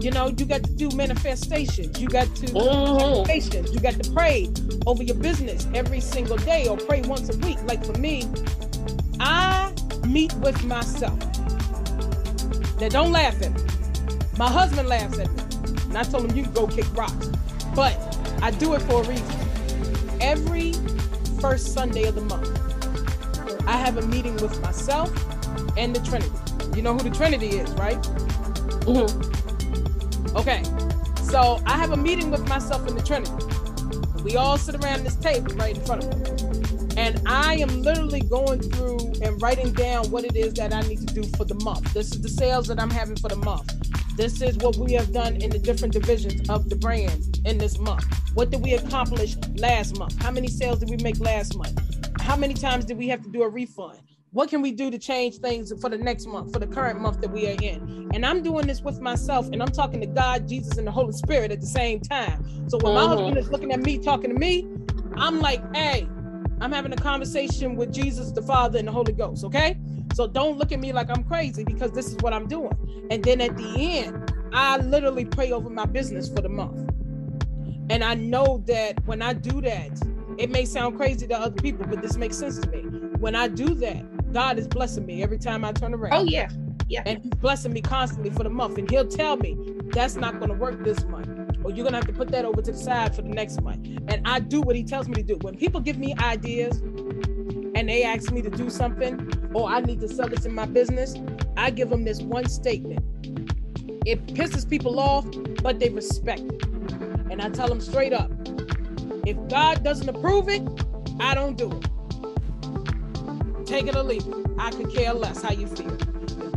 You know, you got to do manifestations. You got to mm-hmm. You got to pray over your business every single day or pray once a week. Like for me, I meet with myself. Now don't laugh at me. My husband laughs at me. And I told him you can go kick rocks. But I do it for a reason every first Sunday of the month, I have a meeting with myself and the Trinity. You know who the Trinity is, right? Mm-hmm. Okay. So I have a meeting with myself and the Trinity. We all sit around this table right in front of me. And I am literally going through and writing down what it is that I need to do for the month. This is the sales that I'm having for the month. This is what we have done in the different divisions of the brand in this month. What did we accomplish last month? How many sales did we make last month? How many times did we have to do a refund? What can we do to change things for the next month, for the current month that we are in? And I'm doing this with myself, and I'm talking to God, Jesus, and the Holy Spirit at the same time. So when my husband mm-hmm. is looking at me, talking to me, I'm like, hey, I'm having a conversation with Jesus, the Father, and the Holy Ghost, okay? So don't look at me like I'm crazy because this is what I'm doing. And then at the end, I literally pray over my business for the month. And I know that when I do that, it may sound crazy to other people, but this makes sense to me. When I do that, God is blessing me every time I turn around. Oh, yeah. Yeah. And he's blessing me constantly for the month. And he'll tell me that's not going to work this month. Or you're going to have to put that over to the side for the next month. And I do what he tells me to do. When people give me ideas and they ask me to do something, or I need to sell this in my business, I give them this one statement. It pisses people off, but they respect it. And I tell them straight up if God doesn't approve it, I don't do it. Take it or leave it. I could care less how you feel.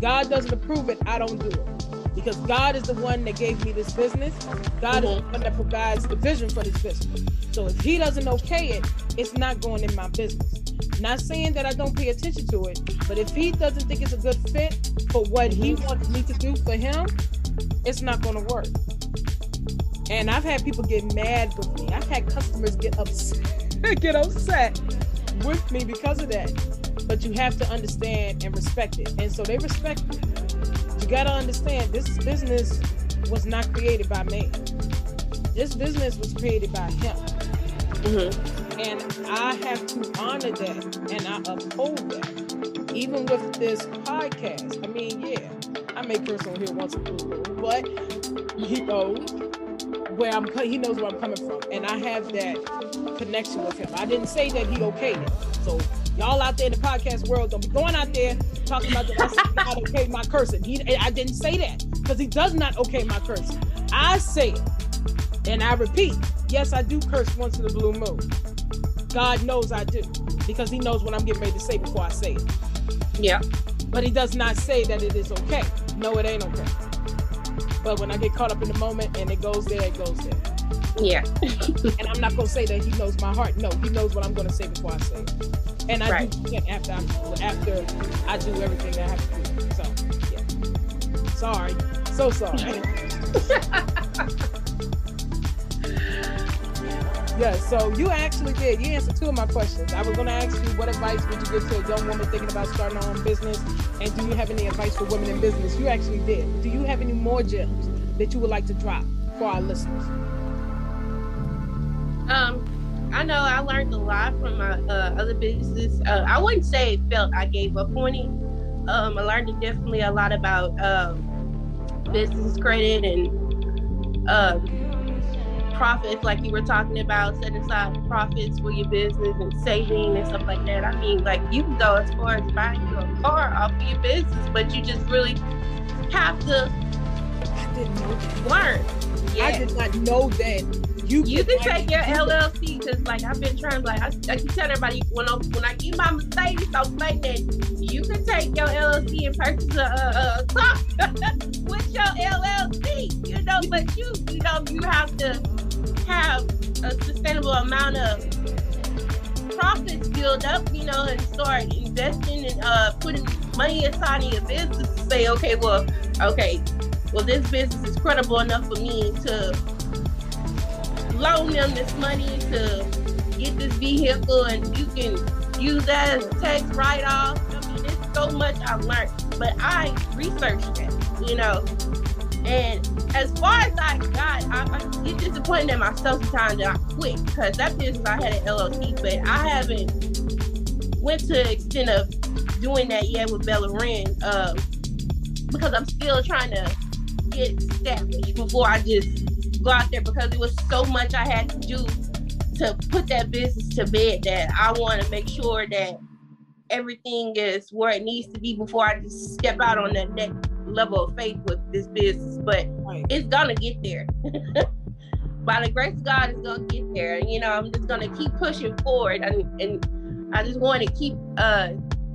God doesn't approve it, I don't do it. Because God is the one that gave me this business. God mm-hmm. is the one that provides the vision for this business. So if He doesn't okay it, it's not going in my business. Not saying that I don't pay attention to it, but if he doesn't think it's a good fit for what he mm-hmm. wants me to do for him, it's not going to work. And I've had people get mad with me. I've had customers get upset, get upset with me because of that. But you have to understand and respect it. And so they respect. You got to understand this business was not created by me. This business was created by him. Mm-hmm. And I have to honor that and I uphold that. Even with this podcast. I mean, yeah, I may curse on here once in a blue but he knows where I'm he knows where I'm coming from. And I have that connection with him. I didn't say that he okayed it. So y'all out there in the podcast world don't be going out there talking about the God okay my cursing. He I didn't say that because he does not okay my cursing. I say it. And I repeat, yes, I do curse once in the blue moon. God knows I do because He knows what I'm getting ready to say before I say it. Yeah. But He does not say that it is okay. No, it ain't okay. But when I get caught up in the moment and it goes there, it goes there. Yeah. and I'm not gonna say that He knows my heart. No, He knows what I'm gonna say before I say it. And I right. do after I after I do everything that I have to do. So yeah. Sorry. So sorry. Yes, so you actually did. You answered two of my questions. I was going to ask you what advice would you give to a young woman thinking about starting her own business, and do you have any advice for women in business? You actually did. Do you have any more gems that you would like to drop for our listeners? Um, I know I learned a lot from my uh, other businesses. Uh, I wouldn't say it felt I gave up on it. Um, I learned definitely a lot about um, business credit and um, profits, like you were talking about, setting aside profits for your business and saving and stuff like that. I mean, like you can go as far as buying your car off of your business, but you just really have to. I didn't know that. Learn. Yeah. I did not know that you, you can take your LLC because like I've been trying like I, I can tell everybody when I when I get my Mercedes, I'm like that you can take your LLC and purchase a, a, a car with your LLC, you know, but you you know you have to have a sustainable amount of profits build up, you know, and start investing and uh putting money aside in your business to say, okay, well, okay, well this business is credible enough for me to loan them this money to get this vehicle and you can use that as a tax write-off. I mean, it's so much I've learned, but I researched it, you know. And as far as I got, I, I get disappointed in myself sometimes that I quit because that business I had an LLC, but I haven't went to the extent of doing that yet with Bel Larenn um, because I'm still trying to get established before I just go out there because it was so much I had to do to put that business to bed that I want to make sure that everything is where it needs to be before I just step out on that next level of faith with this business. But it's gonna get there. By the grace of God, it's gonna get there. And you know, I'm just gonna keep pushing forward, and, and I just want to keep uh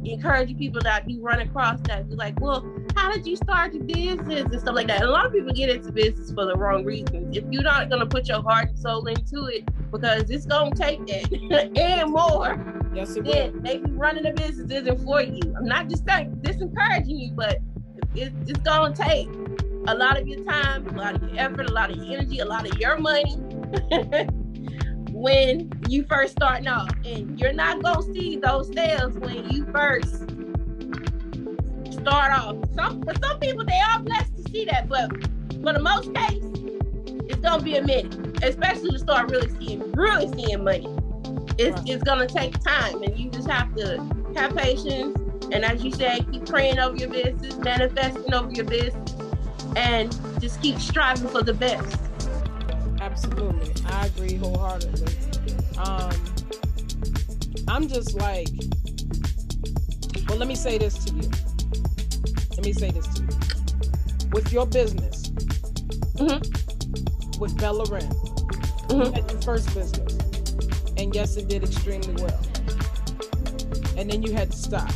encouraging people that you run across that be like, well, how did you start your business and stuff like that? And a lot of people get into business for the wrong reasons. If you're not gonna put your heart and soul into it, because it's gonna take that and more. Yes, it then will. maybe running a business isn't for you. I'm not just saying disencouraging you, but it's, it's gonna take a lot of your time, a lot of your effort, a lot of your energy, a lot of your money. when you first starting off and you're not gonna see those sales when you first start off. Some for some people they are blessed to see that, but for the most case, it's gonna be a minute, especially to start really seeing really seeing money. It's right. it's gonna take time, and you just have to have patience. And as you said, keep praying over your business, manifesting over your business, and just keep striving for the best. Absolutely, I agree wholeheartedly. Um, I'm just like, well, let me say this to you let me say this to you. With your business, mm-hmm. with Bel Larenn, mm-hmm. you had your first business. And yes, it did extremely well. And then you had to stop.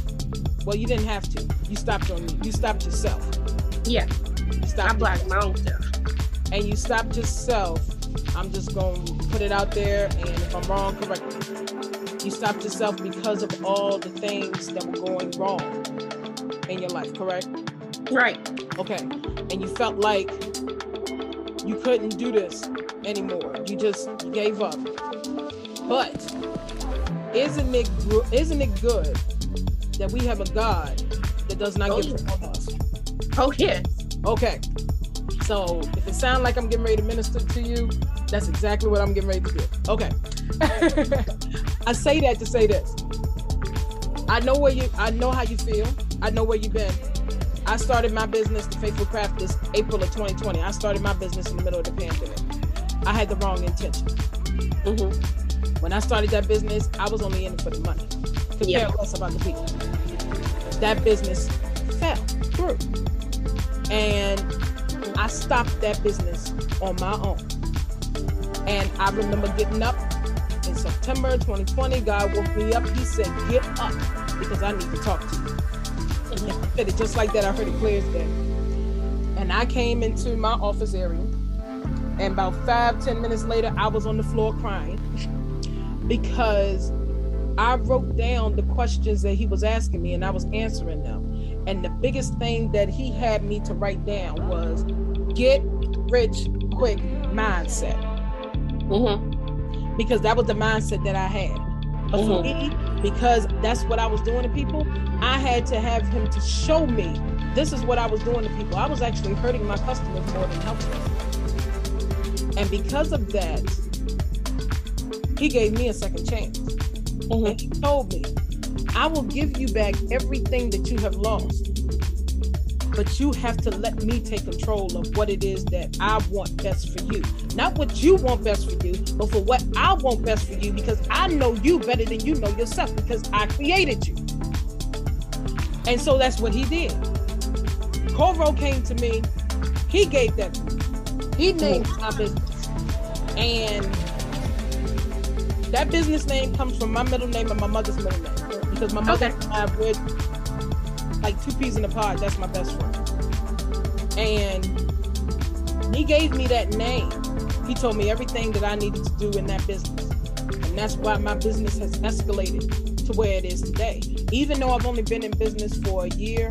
Well, you didn't have to. You stopped on you stopped yourself. Yeah. You stopped I blocked my own self. And you stopped yourself. I'm just going to put it out there, and if I'm wrong, correct me. You stopped yourself because of all the things that were going wrong in your life, correct? Right. Okay. And you felt like you couldn't do this anymore. You just gave up. But isn't it isn't it good that we have a God that does not oh, give up on us? Oh yes. Oh, okay. So if it sounds like I'm getting ready to minister to you, that's exactly what I'm getting ready to do. Okay. I say that to say this. I know where you I know how you feel. I know where you've been. I started my business, The Faithful Craft, this April of 2020. I started my business in the middle of the pandemic. I had the wrong intention. Mm-hmm. When I started that business, I was only in it for the money. Could yeah. care less about the people. That business fell through. And I stopped that business on my own. And I remember getting up in September 2020. God woke me up. He said, Get up because I need to talk to you said it just like that. I heard it clear as day. And I came into my office area, and about five, ten minutes later, I was on the floor crying because I wrote down the questions that he was asking me and I was answering them. And the biggest thing that he had me to write down was get rich quick mindset. Mm-hmm. Because that was the mindset that I had. But mm-hmm. for me, because that's what I was doing to people, I had to have him to show me this is what I was doing to people. I was actually hurting my customers more than helping them. And because of that, he gave me a second chance. Mm-hmm. And he told me, I will give you back everything that you have lost. But you have to let me take control of what it is that I want best for you. Not what you want best for you, but for what I want best for you because I know you better than you know yourself because I created you. And so that's what he did. Coro came to me, he gave that. He named my business. And that business name comes from my middle name and my mother's middle name. Because my mother okay. and I read like two peas in a pod. That's my best friend. And he gave me that name. He told me everything that I needed to do in that business. And that's why my business has escalated to where it is today. Even though I've only been in business for a year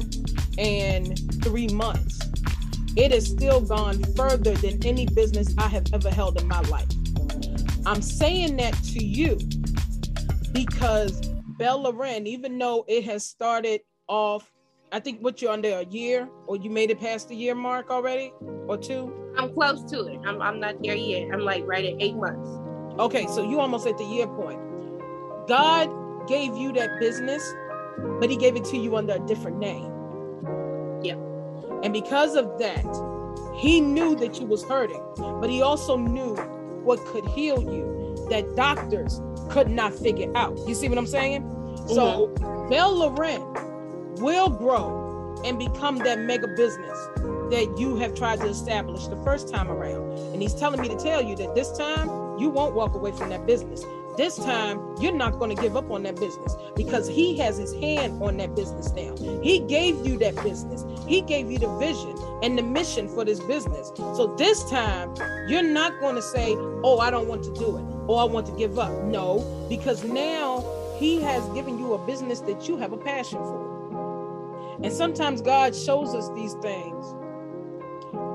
and three months, it has still gone further than any business I have ever held in my life. I'm saying that to you because Bel Larenn, even though it has started off, I think what you're under a year, or you made it past the year mark already, or two. I'm close to it. I'm I'm not there yet. I'm like right at eight months. Okay, so you almost at the year point. God gave you that business, but He gave it to you under a different name. Yeah. And because of that, He knew that you was hurting, but He also knew what could heal you that doctors could not figure out. You see what I'm saying? Mm-hmm. So Bel Larenn will grow and become that mega business that you have tried to establish the first time around. And he's telling me to tell you that this time you won't walk away from that business. This time, you're not going to give up on that business because he has his hand on that business now. He gave you that business, he gave you the vision and the mission for this business. So this time, you're not going to say, Oh, I don't want to do it, or I want to give up. No, because now he has given you a business that you have a passion for. And sometimes God shows us these things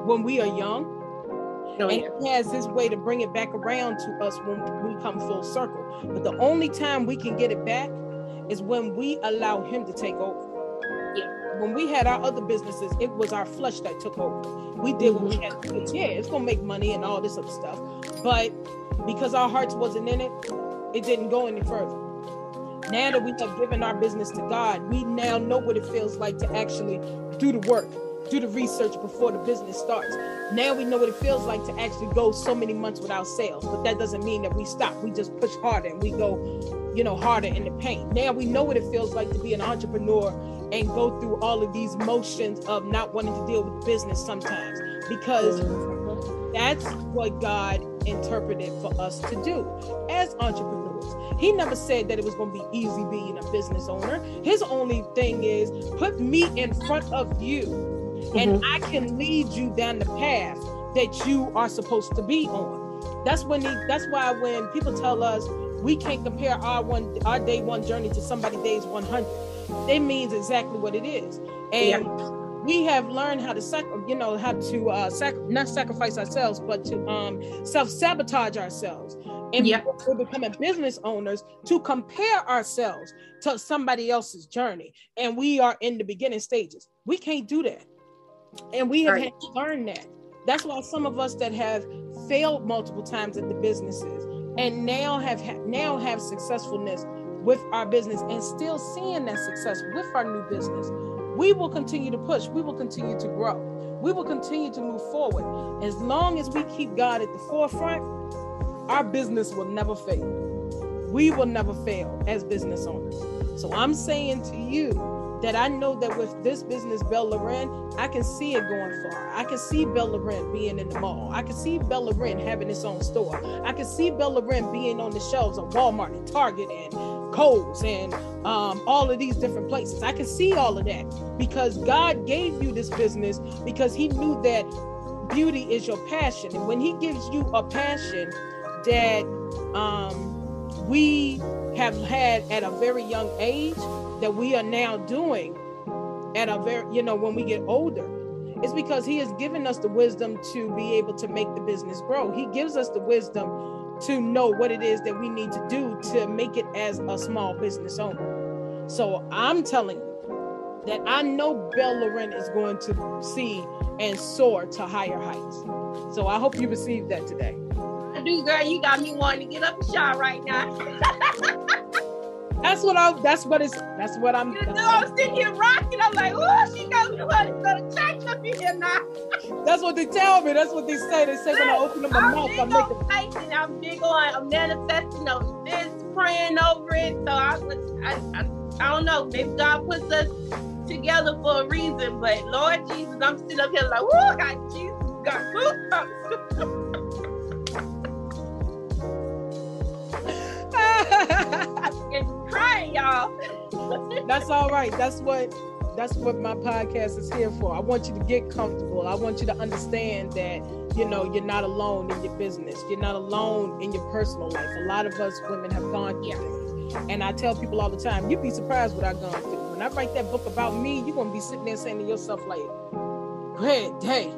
when we are young Oh, and he has his way to bring it back around to us when we come full circle. But the only time we can get it back is when we allow him to take over. Yeah. When we had our other businesses, it was our flesh that took over. We did what we mm-hmm. had to do. Yeah, it's gonna make money and all this other stuff. But because our hearts wasn't in it, it didn't go any further. Now that we have given our business to God, we now know what it feels like to actually do the work do the research before the business starts. Now we know what it feels like to actually go so many months without sales, but that doesn't mean that we stop. We just push harder and we go, you know, harder in the paint. Now we know what it feels like to be an entrepreneur and go through all of these motions of not wanting to deal with business sometimes because that's what God interpreted for us to do as entrepreneurs. He never said that it was going to be easy being a business owner. His only thing is put me in front of you mm-hmm. and I can lead you down the path that you are supposed to be on. That's when he, that's why when people tell us we can't compare our one our day one journey to somebody days 100, it means exactly what it is. And yeah. We have learned how to sac- you know how to uh sac- not sacrifice ourselves but to um self-sabotage ourselves and yeah. we're becoming business owners to compare ourselves to somebody else's journey and we are in the beginning stages we can't do that and we have right. had to learn that. That's why some of us that have failed multiple times at the businesses and now have now have successfulness with our business and still seeing that success with our new business. We will continue to push. We will continue to grow. We will continue to move forward. As long as we keep God at the forefront, our business will never fail. We will never fail as business owners. So I'm saying to you, that I know that with this business, Bel Larenn, I can see it going far. I can see Bel Larenn being in the mall. I can see Bel Larenn having its own store. I can see Bel Larenn being on the shelves of Walmart and Target and Kohl's and um, all of these different places. I can see all of that because God gave you this business because He knew that beauty is your passion. And when He gives you a passion that um, we have had at a very young age, that we are now doing at a very, you know, when we get older, it's because he has given us the wisdom to be able to make the business grow. He gives us the wisdom to know what it is that we need to do to make it as a small business owner. So I'm telling you that I know Bel Larenn is going to see and soar to higher heights. So I hope you received that today. I do, girl. You got me wanting to get up and shot right now. that's what I. That's what it's. That's what I'm. You know, I'm sitting here rocking. I'm like, oh, she got me wanting to go to church up in here now. that's what they tell me. That's what they say. They say when I open up my I'm mouth, big I'm on making. faith and I'm big on I'm manifesting those this, praying over it. So I, I, I, I don't know. Maybe God puts us together for a reason. But Lord Jesus, I'm sitting up here like, whoa, I got Jesus, got goosebumps. crying, y'all. that's all right. That's what. That's what my podcast is here for. I want you to get comfortable. I want you to understand that you know you're not alone in your business. You're not alone in your personal life. A lot of us women have gone through things, and I tell people all the time, you'd be surprised what I've gone through. When I write that book about me, you're gonna be sitting there saying to yourself like, "Great day,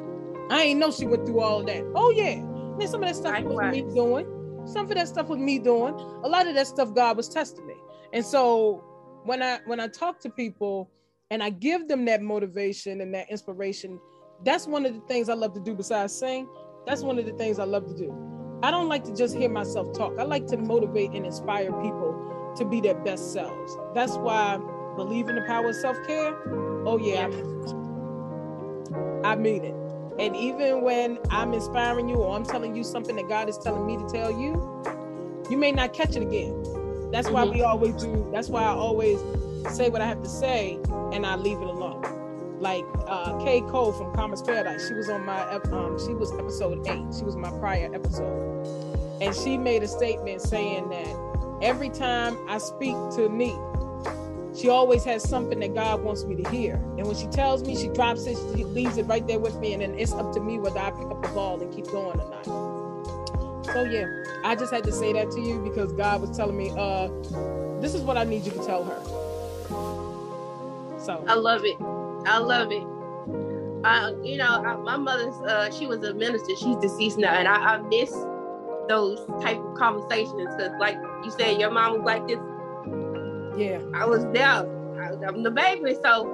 I ain't know she went through all that." Oh yeah, and some of that stuff was me doing. Some of that stuff was me doing. A lot of that stuff God was testing me, and so when I when I talk to people and I give them that motivation and that inspiration, that's one of the things I love to do besides sing. That's one of the things I love to do. I don't like to just hear myself talk. I like to motivate and inspire people to be their best selves. That's why I believe in the power of self-care. Oh yeah, I mean it. And even when I'm inspiring you or I'm telling you something that God is telling me to tell you, you may not catch it again. That's why Mhm. we always do. That's why I always say what I have to say and I leave it alone. Like uh, Kay Cole from Commerce Paradise, she was on my um, she was episode eight. She was my prior episode, and she made a statement saying that every time I speak to me, she always has something that God wants me to hear. And when she tells me, she drops it, she leaves it right there with me, and then it's up to me whether I pick up the ball and keep going or not. So yeah, I just had to say that to you because God was telling me, uh, this is what I need you to tell her. So I love it. I love it. I, you know, I, my mother's, uh, she was a minister. She's deceased now, and I, I miss those type of conversations because, like you said, your mom was like this. yeah, I was there. I, I'm the baby, so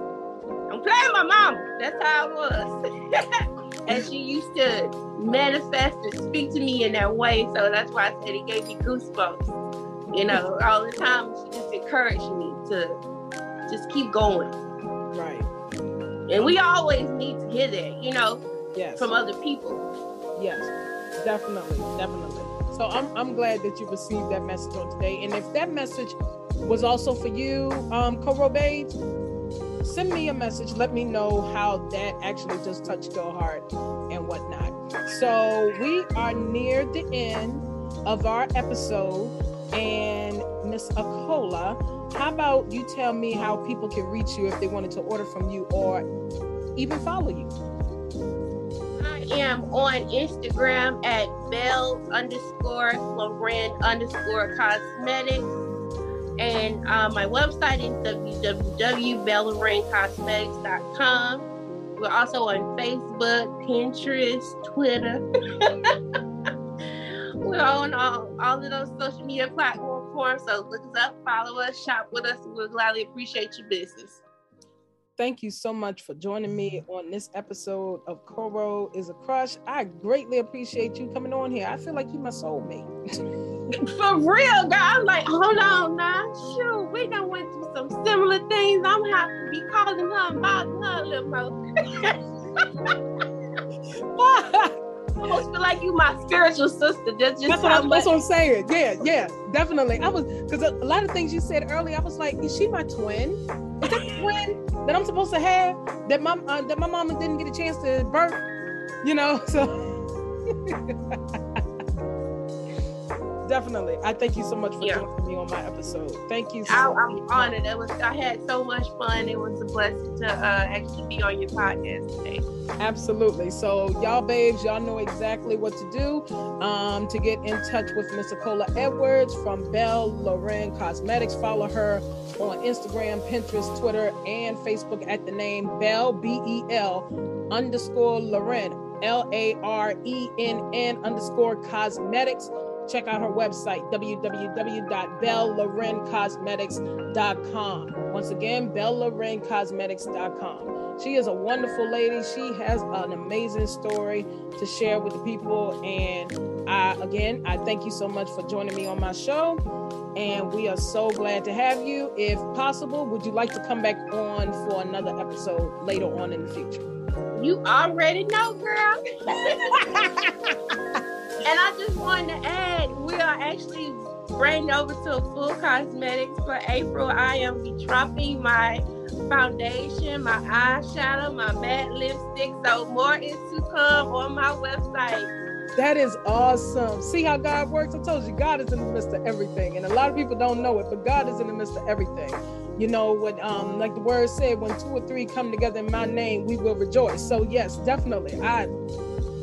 I'm playing my mom. That's how it was. and she used to manifest and speak to me in that way. So that's why I said it gave me goosebumps. You know, all the time she just encouraged me to just keep going. right. And we always need to hear that, you know, Yes. from other people. Yes, definitely, definitely. So I'm I'm glad that you received that message on today. And if that message was also for you, um, CoRo Babes, send me a message. Let me know how that actually just touched your heart and whatnot. So we are near the end of our episode, and Miss Acolla, how about you tell me how people can reach you if they wanted to order from you or even follow you? I am on Instagram at Bel underscore Larenn underscore cosmetics. And uh, my website is www.bellarenncosmetics.com. We're also on Facebook, Pinterest, Twitter. We're on all, all of those social media platforms. So look us up, follow us, shop with us. We'll gladly appreciate your business. Thank you so much for joining me on this episode of CoRo is a Crush. I greatly appreciate you coming on here. I feel like you're my soulmate. For real, girl. I'm like, hold on now. Shoot, we done went through some similar things. I'm gonna have to be calling her and bothering her a little more. I almost feel like you my spiritual sister. That's just That's what, I, much. that's what I'm saying. Yeah, yeah, definitely. I was because a, a lot of things you said earlier, I was like, is she my twin? Is that the twin that I'm supposed to have that my uh, that my mama didn't get a chance to birth? You know, so definitely. I thank you so much for Yeah. joining me on my episode. Thank you. So I, I'm much. honored. It was. I had so much fun. It was a blessing to uh, actually be on your podcast today. Absolutely. So y'all babes, y'all know exactly what to do um, to get in touch with Miss Acolla Edwards from Bel Larenn Cosmetics. Follow her on Instagram, Pinterest, Twitter, and Facebook at the name Bel B E L underscore Larenn L A R E N N underscore Cosmetics. Check out her website www.bellarenncosmetics.com. Once again, bellarenncosmetics.com. She is a wonderful lady. She has an amazing story to share with the people. And I, again, I thank you so much for joining me on my show. And we are so glad to have you. If possible, would you like to come back on for another episode later on in the future? You already know, girl. and I just wanted to add, we are actually bringing over to Full Cosmetics for April. I am dropping my foundation, my eyeshadow, my matte lipstick. So more is to come on my website. That is awesome. See how God works? I told you, God is in the midst of everything. And a lot of people don't know it, but God is in the midst of everything. You know, what um, like the word said, when two or three come together in my name, we will rejoice. So yes, definitely. I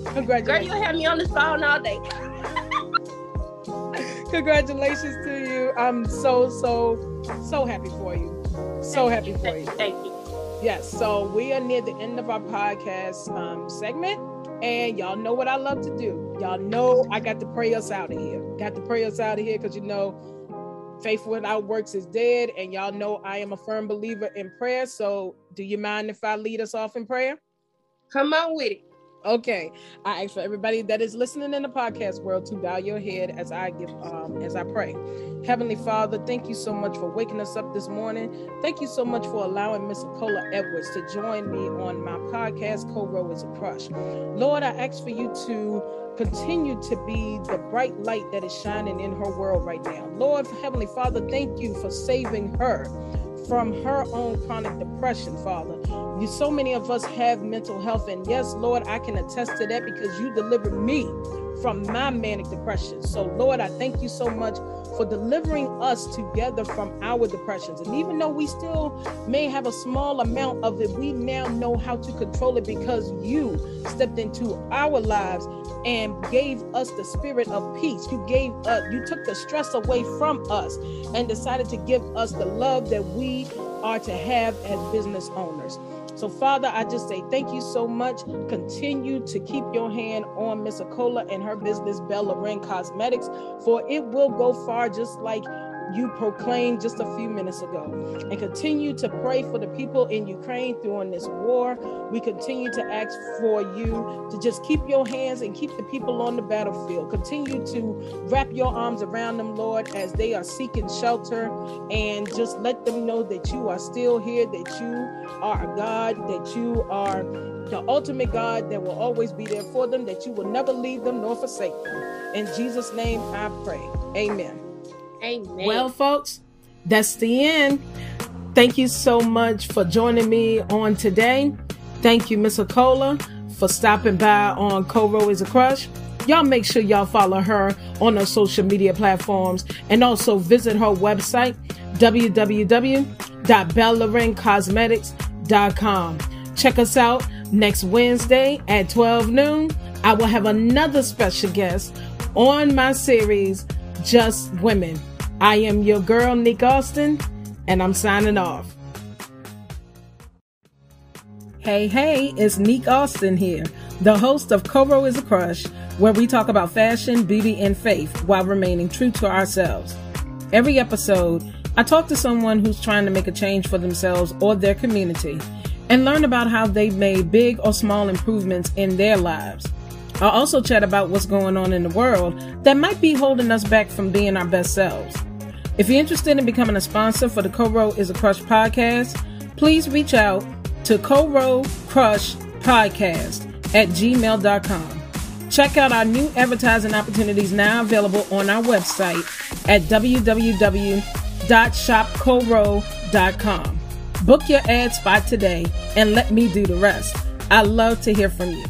congratulations. Girl, you have me on the phone all day. congratulations to you. I'm so, so, so happy for you. So Thank happy you. for you. Thank you. Yes, so we are near the end of our podcast um, segment. And y'all know what I love to do. Y'all know I got to pray us out of here. Got to pray us out of here because you know, faith without works is dead. And y'all know I am a firm believer in prayer. So do you mind if I lead us off in prayer? Come on with it. Okay. I ask for everybody that is listening in the podcast world to bow your head as I give um as I pray. Heavenly Father, thank you so much for waking us up this morning. Thank you so much for allowing Miss Acolla Edwards to join me on my podcast, CoRo is a Crush. Lord, I ask for you to continue to be the bright light that is shining in her world right now. Lord, Heavenly Father, thank you for saving her from her own chronic depression, Father. You, so many of us have mental health, and yes, Lord, I can attest to that because you delivered me from my manic depression. So, Lord, I thank you so much for delivering us together from our depressions. And even though we still may have a small amount of it, we now know how to control it because you stepped into our lives and gave us the spirit of peace. You gave us, you took the stress away from us and decided to give us the love that we are to have as business owners. So, Father, I just say thank you so much. Continue to keep your hand on Miss Acolla and her business, Bel Larenn Cosmetics, for it will go far just like you proclaimed just a few minutes ago. And continue to pray for the people in Ukraine during this war. We continue to ask for you to just keep your hands and keep the people on the battlefield. Continue to wrap your arms around them, Lord, as they are seeking shelter and just let them know that you are still here, that you are a God, that you are the ultimate God that will always be there for them, that you will never leave them nor forsake them. In Jesus' name I pray. Amen. Amen. Well, folks, that's the end. Thank you so much for joining me on today. Thank you, Miss Acolla, for stopping by on CoRo is a Crush. Y'all make sure y'all follow her on her social media platforms and also visit her website, www.bellarenncosmetics.com. Check us out next Wednesday at 12 noon. I will have another special guest on my series, Just Women. I am your girl, Nick Austin, and I'm signing off. Hey, hey, it's Nick Austin here, the host of CoRo is a Crush, where we talk about fashion, beauty, and faith while remaining true to ourselves. Every episode, I talk to someone who's trying to make a change for themselves or their community and learn about how they've made big or small improvements in their lives. I'll also chat about what's going on in the world that might be holding us back from being our best selves. If you're interested in becoming a sponsor for the CoRo is a Crush podcast, please reach out to CoRo Crush Podcast at gmail.com. Check out our new advertising opportunities now available on our website at www.shopcoro.com. Book your ad spot today and let me do the rest. I love to hear from you.